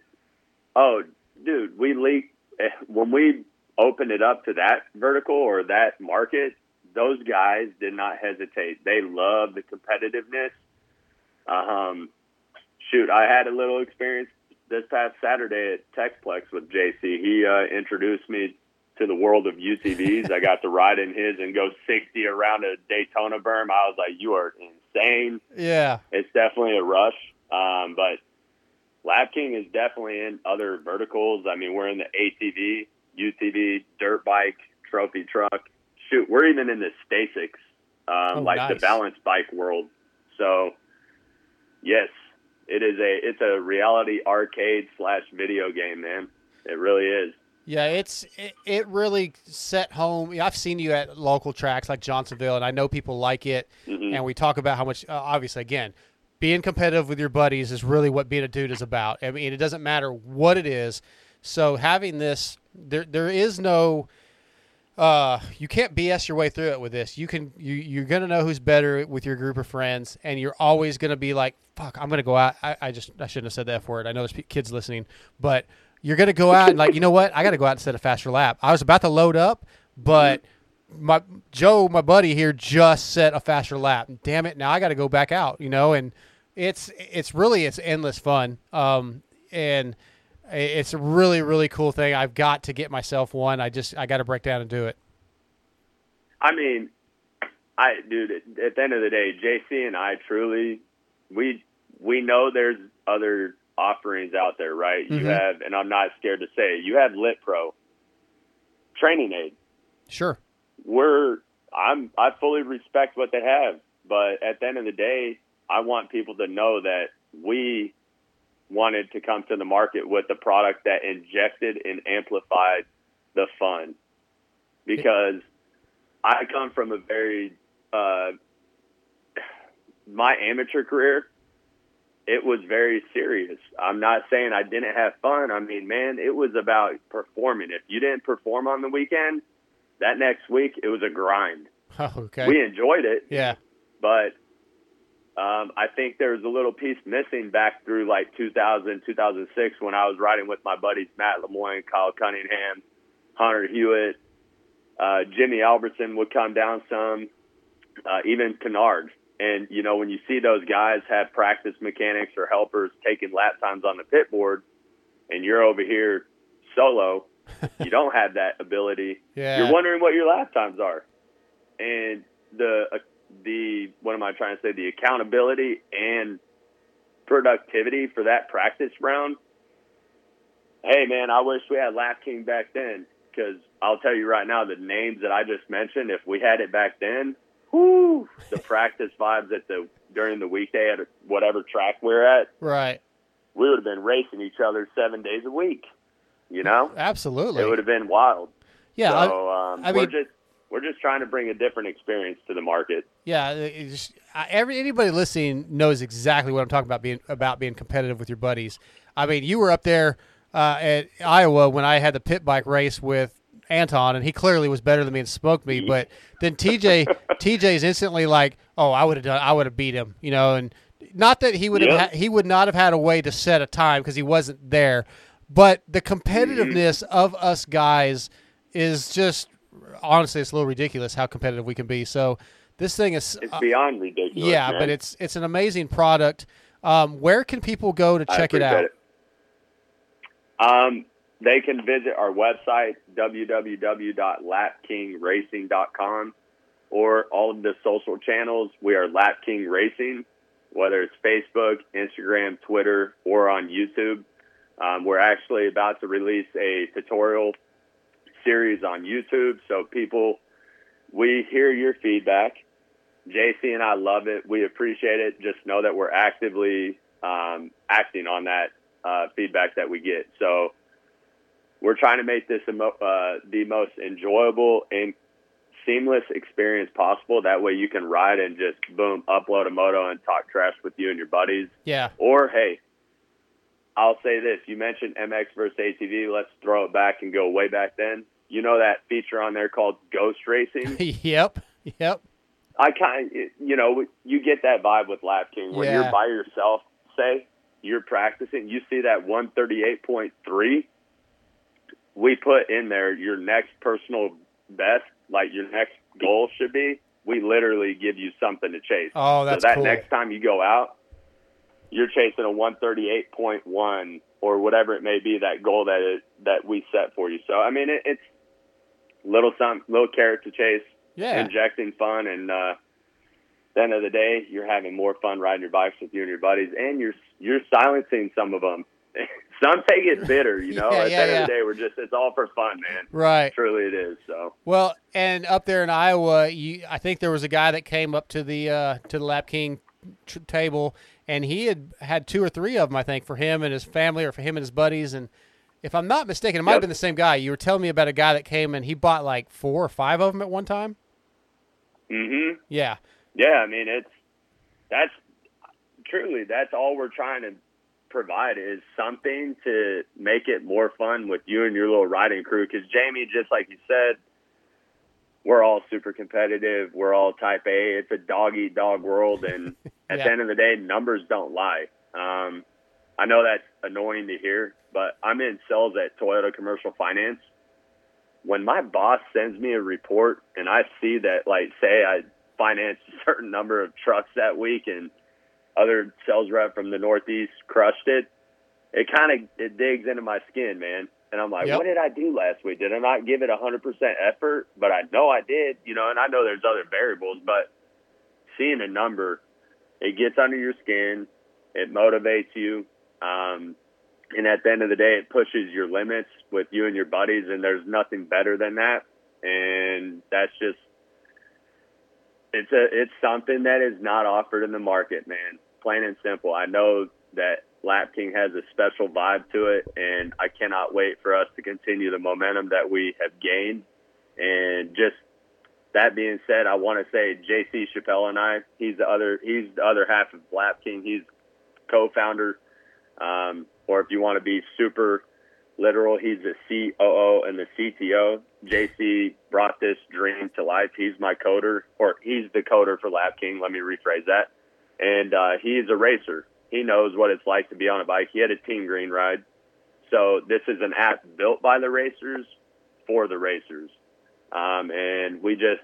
Oh, dude, we leak eh, when we opened it up to that vertical or that market. Those guys did not hesitate. They love the competitiveness. Um, shoot, I had a little experience this past Saturday at Techplex with JC. He uh, introduced me to the world of UTVs. I got to ride in his and go 60 around a Daytona berm. I was like, you are insane. Yeah, It's definitely a rush. Um, but Lap King is definitely in other verticals. I mean, we're in the ATV, UTV, dirt bike, trophy truck. Shoot, we're even in the STACYCs, um, Oh, like the nice. balance bike world. So, yes, it is a it's a reality arcade slash video game, man. It really is. Yeah, it's it, it really set home. I've seen you at local tracks like Johnsonville, and I know people like it. Mhm. And we talk about how much, uh, obviously, again, being competitive with your buddies is really what being a dude is about. I mean, it doesn't matter what it is. So having this, there there is no. Uh, you can't BS your way through it with this. You can you you're gonna know who's better with your group of friends, and you're always gonna be like, "Fuck, I'm gonna go out." I, I just I shouldn't have said that F word. I know there's kids listening, but you're gonna go out and like, you know what? I got to go out and set a faster lap. I was about to load up, but my Joe, my buddy here, just set a faster lap. Damn it! Now I got to go back out. You know, and it's it's really it's endless fun. Um, and it's a really really cool thing. I've got to get myself one. I just I got to break down and do it. I mean, I dude. At, at the end of the day, JC and I truly, we we know there's other offerings out there, right? You Mhm. have, and I'm not scared to say, it, you have Lit Pro, Training Aid. Sure. We're I'm I fully respect what they have, but at the end of the day, I want people to know that we wanted to come to the market with a product that injected and amplified the fun because I come from a very uh, my amateur career it was very serious. I'm not saying I didn't have fun. I mean, man, it was about performing. If you didn't perform on the weekend, that next week it was a grind. Oh, okay. We enjoyed it, yeah. but um, I think there's a little piece missing back through like 2000, 2006 when I was riding with my buddies Matt Lemoyne, Kyle Cunningham, Hunter Hewitt, uh, Jimmy Albertson would come down some, uh, even Kennard. And you know when you see those guys have practice mechanics or helpers taking lap times on the pit board, and you're over here solo, you don't have that ability. Yeah. You're wondering what your lap times are, and the the what am I trying to say? The accountability and productivity for that practice round. Hey man, I wish we had Lap King back then because I'll tell you right now, the names that I just mentioned, if we had it back then, whoo, the practice vibes at the during the weekday at whatever track we're at, Right. we would have been racing each other seven days a week. You know, Absolutely. it would have been wild. Yeah, I- um, I we're mean- just we're just trying to bring a different experience to the market. Yeah, just, every anybody listening knows exactly what I'm talking about being about being competitive with your buddies. I mean, you were up there uh, at Iowa when I had the pit bike race with Anton, and he clearly was better than me and smoked me. But then TJ TJ's instantly like, "Oh, I would have done, I would have beat him," you know, and not that he would have ha- he would not have had a way to set a time because he wasn't there, but the competitiveness of us guys is just honestly it's a little ridiculous how competitive we can be. So this thing is It's uh, beyond ridiculous. yeah, man. but it's it's an amazing product. Um, where can people go to check it out? appreciate Um, they can visit our website www.lapkingracing.com or all of the social channels. We are Lap King Racing, whether it's Facebook, Instagram, Twitter, or on YouTube. Um, we're actually about to release a tutorial series on YouTube, so people, we hear your feedback. JC and I love it. We appreciate it. Just know that we're actively um, acting on that uh, feedback that we get. So we're trying to make this emo- uh, the most enjoyable and seamless experience possible. That way you can ride and just boom, upload a moto and talk trash with you and your buddies. Yeah. Or hey, I'll say this: you mentioned MX versus ATV. Let's throw it back and go way back then. You know that feature on there called Ghost Racing. yep. Yep. I kind, of, you know, you get that vibe with Lap King when Yeah. you're by yourself. Say you're practicing, you see that 138.3. We put in there your next personal best, like your next goal should be. We literally give you something to chase. Oh, that's so that cool. next time you go out, you're chasing a 138.1 or whatever it may be that goal that it, that we set for you. So I mean, it, it's little some little carrot to chase Yeah. injecting fun and uh at the end of the day you're having more fun riding your bikes with you and your buddies and you're you're silencing some of them some take it bitter you know Yeah, at the end yeah. of the day we're just it's all for fun man Right. truly it is so Well, and up there in Iowa, you, I think there was a guy that came up to the uh, to the Lap King tr- table, and he had had two or three of them, I think, for him and his family, or for him and his buddies. And if I'm not mistaken, it might have been the same guy. You were telling me about a guy that came and he bought like four or five of them at one time. mhm Yeah. yeah i mean it's that's truly that's all we're trying to provide is something to make it more fun with you and your little riding crew because jamie just like you said we're all super competitive we're all type a it's a dog eat dog world and at Yeah. the end of the day numbers don't lie um, i know that's annoying to hear but i'm in sales at toyota commercial finance when my boss sends me a report and i see that like say i financed a certain number of trucks that week and other sales rep from the Northeast crushed it. It kind of it digs into my skin, man. And I'm like, Yep. what did I do last week? Did I not give it 100% effort? But I know I did, you know, and I know there's other variables, but seeing a number, it gets under your skin. It motivates you. Um, and at the end of the day, it pushes your limits with you and your buddies. And there's nothing better than that. And that's just, it's a it's something that is not offered in the market, man. Plain and simple. I know that Lap King has a special vibe to it, and I cannot wait for us to continue the momentum that we have gained. And just that being said, I want to say JC Chappelle and I, he's the other he's the other half of Lap King. He's co-founder, um, or if you want to be super literal, he's the COO and the CTO. JC brought this dream to life. He's my coder, or he's the coder for Lap King. Let me rephrase that. And uh, he's a racer. He knows what it's like to be on a bike. He had a Team Green ride. So this is an app built by the racers for the racers. Um, and we just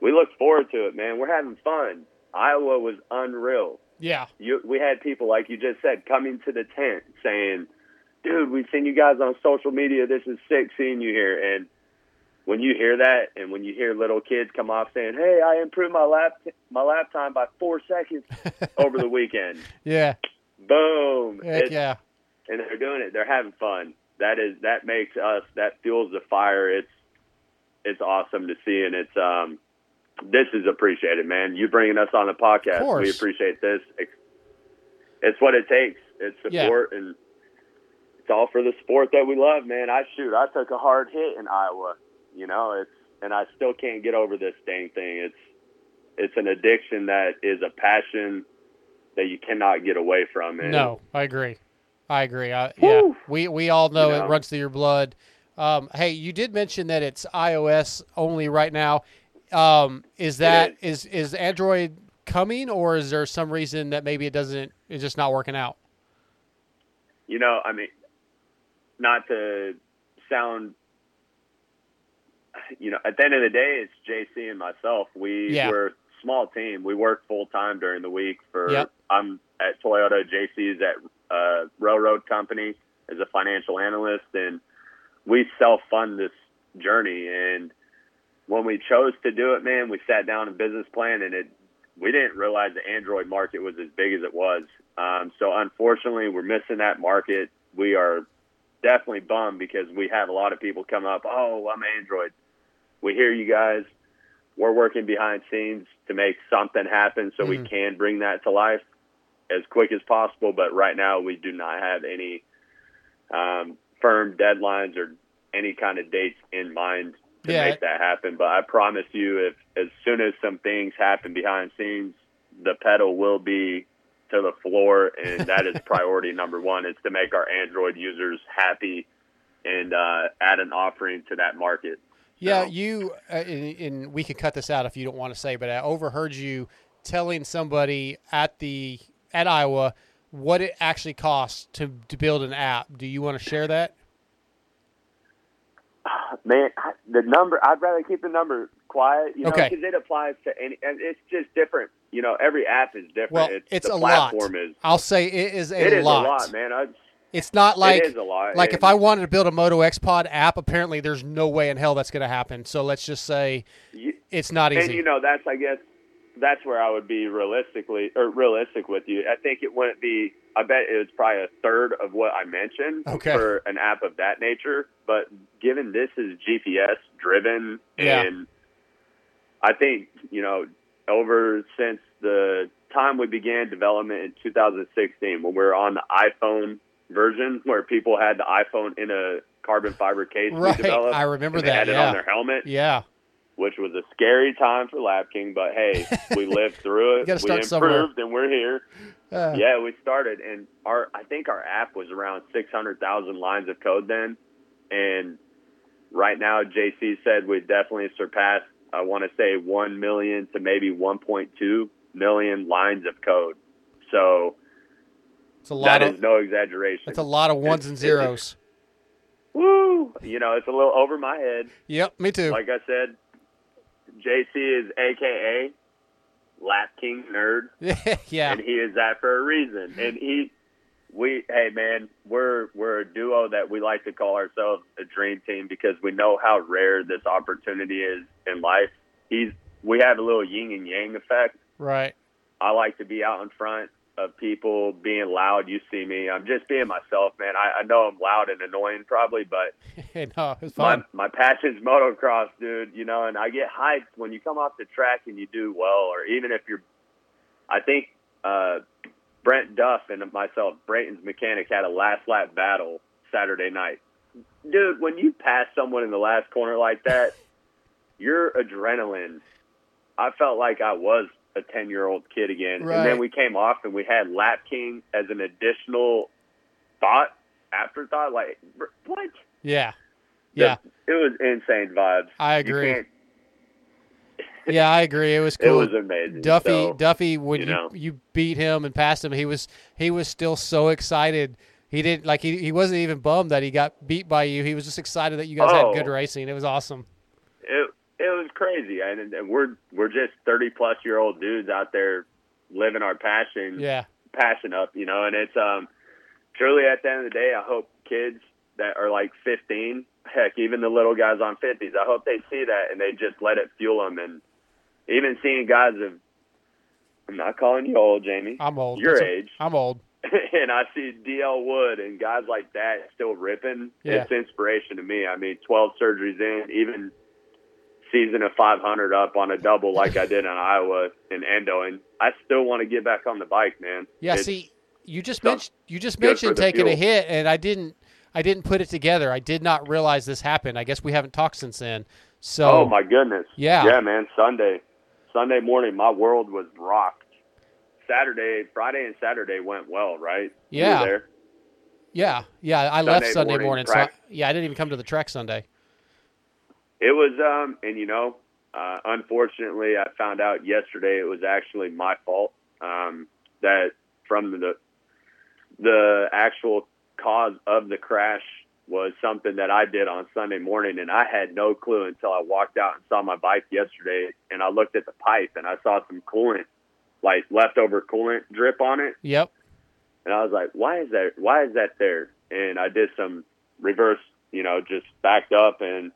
we look forward to it, man. We're having fun. Iowa was unreal. Yeah. You, we had people like you just said coming to the tent saying, "Dude, we've seen you guys on social media. This is sick seeing you here." And when you hear that, and when you hear little kids come off saying, "Hey, I improved my lap my lap time by four seconds over the weekend," Yeah. boom! Yeah. and they're doing it. They're having fun. That is that makes us that fuels the fire. It's it's awesome to see, and it's um this is appreciated, man. You bringing us on the podcast, we appreciate this. It's, what it takes. It's Yeah. support, and it's all for the sport that we love, man. I shoot. I took a hard hit in Iowa. You know, it's and I still can't get over this dang thing. It's it's an addiction that is a passion that you cannot get away from. And No, I agree. I agree. I, yeah, we we all know, You know? it runs through your blood. Um, hey, you did mention that it's iOS only right now. Um, is that is is Android coming, or is there some reason that maybe it doesn't? It's just not working out. you know, I mean, not to sound, you know, at the end of the day, it's JC and myself. We Yeah. were a small team. We work full time during the week for, Yep. I'm at Toyota, JC's at uh, Railroad Company as a financial analyst, and we self fund this journey. And when we chose to do it, man, we sat down and business plan, and it we didn't realize the Android market was as big as it was. Um, so unfortunately, we're missing that market. We are definitely bummed because we have a lot of people come up. Oh, I'm Android. We hear you guys. We're working behind scenes to make something happen so we Mhm. can bring that to life as quick as possible. But right now, we do not have any um, firm deadlines or any kind of dates in mind to Yeah. make that happen. But I promise you, if as soon as some things happen behind scenes, the pedal will be to the floor, and that is priority number one. Is to make our Android users happy and uh, add an offering to that market. Yeah, you uh, and, and we could cut this out if you don't want to say, but I overheard you telling somebody at the at Iowa what it actually costs to to build an app. Do you want to share that? Man, I- the number, I'd rather keep the number quiet, you know, Okay. because it applies to any, and it's just different. You know, every app is different. Well, it's, it's a lot. platform is. I'll say it is a it is lot. a lot, man. I, It's not like it is a lot. like if and- I wanted to build a Moto X Pod app, apparently there's no way in hell that's going to happen. So let's just say You- it's not And easy. you know, that's I guess that's where I would be realistically or realistic with you. I think it wouldn't be. I bet it's probably a third of what I mentioned Okay. for an app of that nature. But given this is GPS driven, Yeah. and I think you know, over since the time we began development in 2016, when we were on the iPhone version, where people had the iPhone in a carbon fiber case Right, developed, I remember and they that, had it yeah. on their helmet yeah. which was a scary time for Lap King, but hey, we lived through it. we start somewhere. improved, and we're here. Uh, yeah, we started, and our I think our app was around six hundred thousand lines of code then, and right now JC said we definitely surpassed. I want to say one million to maybe one point two million lines of code. So It's a lot that of is no exaggeration. It's a lot of ones and zeros. Woo! You know, it's a little over my head. Yep, me too. Like I said, JC is AKA Lap King Nerd, yeah. and he is that for a reason. And he, we, hey man, we're we're a duo that we like to call ourselves a dream team because we know how rare this opportunity is in life. He's we have a little yin and yang effect. Right. I like to be out in front of people, being loud. You see me, I'm just being myself, man. I, I know I'm loud and annoying probably, but no, it's my fun. my passion's motocross, dude. You know, and I get hyped when you come off the track and you do well, or even if you're. I think uh, Brent Duff and myself, Brayton's mechanic, had a last lap battle Saturday night. Dude, when you pass someone in the last corner like that, your adrenaline. I felt like I was a ten year old kid again. Right. And then we came off and we had Lap King as an additional thought, afterthought. Like what? Yeah. Yeah. It was insane vibes. I agree. Yeah, I agree. It was It was amazing. Duffy, So, Duffy, when you you, know. you beat him and passed him, he was he was still so excited. He didn't like he, he wasn't even bummed that he got beat by you. He was just excited that you guys Oh. had good oh. racing. It was awesome. It it was crazy, and, and we're we're just thirty plus year old dudes out there living our passion, Yeah. passion up, you know. And it's um truly at the end of the day, I hope kids that are like fifteen, heck, even the little guys on fifties, I hope they see that and they just let it fuel them. And even seeing guys of, I'm not calling you old, Jamie. I'm old. Your That's age. I'm old. and I see DL Wood and guys like that still ripping. Yeah. It's inspiration to me. I mean, 12 surgeries in, even season of 500 up on a double like I did in Iowa in Endo, and I still want to get back on the bike, man. Yeah, It's- see, you just mentioned you just mentioned taking a hit, and I didn't I didn't put it together. I did not realize this happened. I guess we haven't talked since then. So oh my goodness. Yeah. Yeah, man. Sunday, Sunday morning, my world was rocked. Saturday, Friday, and Saturday went well, right? Yeah. there. yeah, yeah, I left Sunday Sunday morning morning. so I, yeah, I didn't even come to the track Sunday. It was, um, and you know, uh, unfortunately, I found out yesterday it was actually my fault. Um, that from the the actual cause of the crash was something that I did on Sunday morning, and I had no clue until I walked out and saw my bike yesterday, and I looked at the pipe and I saw some coolant, like leftover coolant drip on it, Yep. and I was like, why is that? Why is that there? And I did some reverse, you know, just backed up. And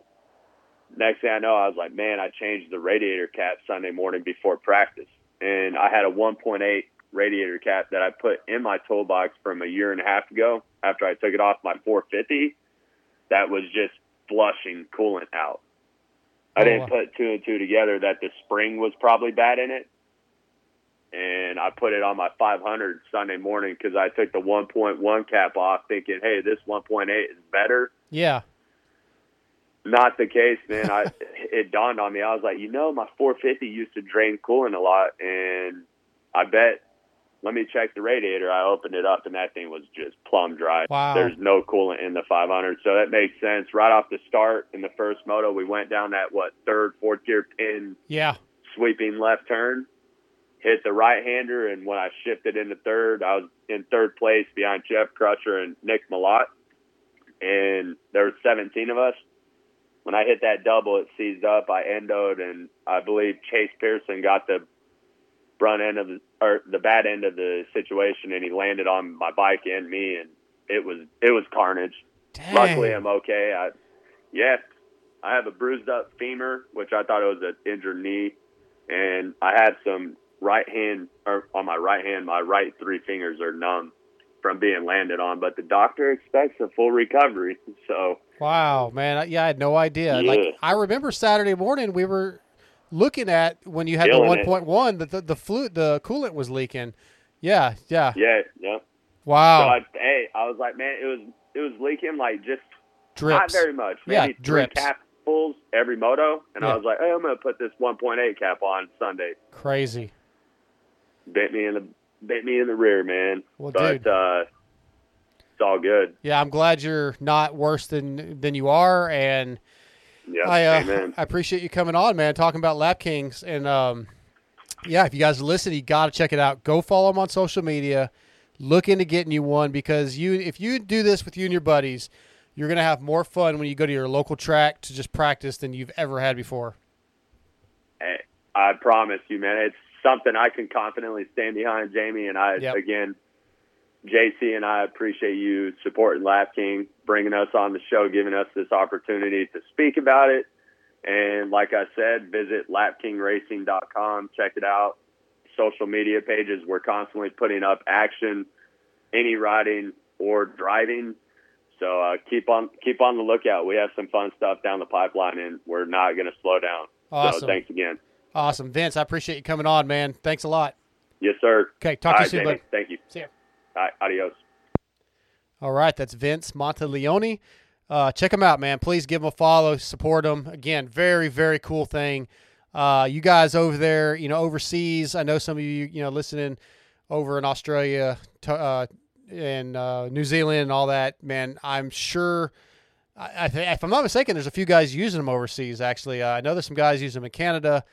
next thing I know, I was like, man, I changed the radiator cap Sunday morning before practice. And I had a 1.8 radiator cap that I put in my toolbox from a year and a half ago after I took it off my 450 that was just flushing coolant out. I Oh, didn't put two and two together that the spring was probably bad in it and I put it on my 500 Sunday morning because I took the 1.1 cap off, thinking, "Hey, this 1.8 is better." Yeah. Not the case, man. I it dawned on me. I was like, you know, my 450 used to drain coolant a lot, and I bet. Let me check the radiator. I opened it up, and that thing was just plumb dry. Wow. There's no coolant in the 500, so that makes sense. Right off the start in the first moto, we went down that what third, fourth gear pin Yeah. sweeping left turn, hit the right hander, and when I shifted into third, I was in third place behind Jeff Crusher and Nick Malott, and there were 17 of us. When I hit that double, it seized up. I endoed, and I believe Chase Pearson got the front end of the or the bad end of the situation, and he landed on my bike and me, and it was it was carnage. Luckily, I'm okay. I yeah, I have a bruised up femur, which I thought it was an injured knee, and I had some right hand or on my right hand, my right three fingers are numb from being landed on. But the doctor expects a full recovery, so Wow, man. Yeah, I had no idea. Yeah. Like I remember Saturday morning we were looking at when you had the 1.1 that the the fluid the coolant was leaking. Yeah, yeah. yeah, yeah. Wow. So I, hey, I was like, man, it was it was leaking like just drips. not very much, Yeah, maybe three drips. capfuls every moto, and Yeah. I was like, hey, I'm gonna put this 1.8 cap on Sunday. Crazy. Bit me in the bit me in the rear, man. Well, but dude. uh, it's all good. Yeah, I'm glad you're not worse than than you are and Yeah, I uh. I appreciate you coming on, man, talking about Lap Kings and um yeah, if you guys listen, you got to check it out. Go follow them on social media. Look into getting you one because you if you do this with you and your buddies, you're going to have more fun when you go to your local track to just practice than you've ever had before. Hey, I promise you, man. It's something I can confidently stand behind, Jamie. And I, Yep. again, JC and I appreciate you supporting Lap King, bringing us on the show, giving us this opportunity to speak about it. And like I said, visit lapkingracing.com, check it out. Social media pages, we're constantly putting up action, any riding or driving. So uh, keep on keep on the lookout. We have some fun stuff down the pipeline, and we're not going to slow down. Awesome. So thanks again. Awesome. Vince, I appreciate you coming on, man. Thanks a lot. Yes, sir. Okay, talk All to you soon, Jamie. bud. Thank you. See ya. All right, adios. All right, that's Vince Monteleone. Uh, check him out, man. Please give him a follow, support him. Again, very, very cool thing. Uh, you guys over there, you know, overseas. I know some of you, you know, listening over in Australia to, uh, and uh, New Zealand and all that. Man, I'm sure. I, I th- if I'm not mistaken, there's a few guys using them overseas. Actually, uh, I know there's some guys using them in Canada,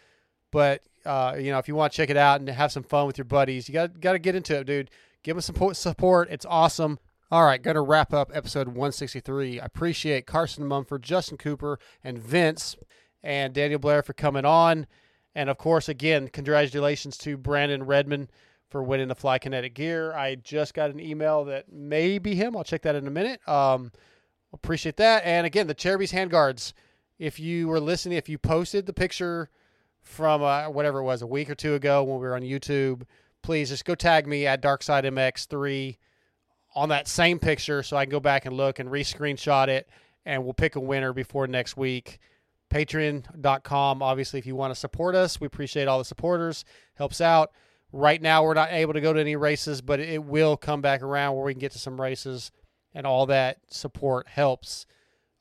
but uh, you know, if you want to check it out and have some fun with your buddies, you got got to get into it, dude. Give them support. Support. It's awesome. All right, going to wrap up episode 163. I appreciate Carson Mumford, Justin Cooper, and Vince, and Daniel Blair for coming on. And of course, again, congratulations to Brandon Redmond for winning the Fly Kinetic gear. I just got an email that may be him. I'll check that in a minute. Um, appreciate that. And again, the Cherubies handguards. If you were listening, if you posted the picture from uh, whatever it was a week or two ago when we were on YouTube, please just go tag me at DarksideMX3 on that same picture so I can go back and look and re-screenshot it, and we'll pick a winner before next week. Patreon.com. Obviously, if you want to support us, we appreciate all the supporters. Helps out. Right now, we're not able to go to any races, but it will come back around where we can get to some races, and all that support helps.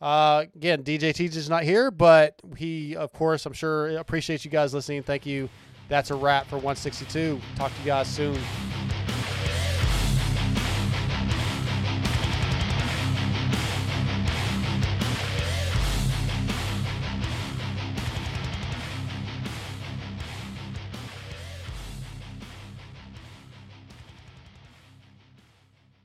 Uh, again, DJ Teach is not here, but he, of course, I'm sure appreciates you guys listening. Thank you. That's a wrap for 162. Talk to you guys soon.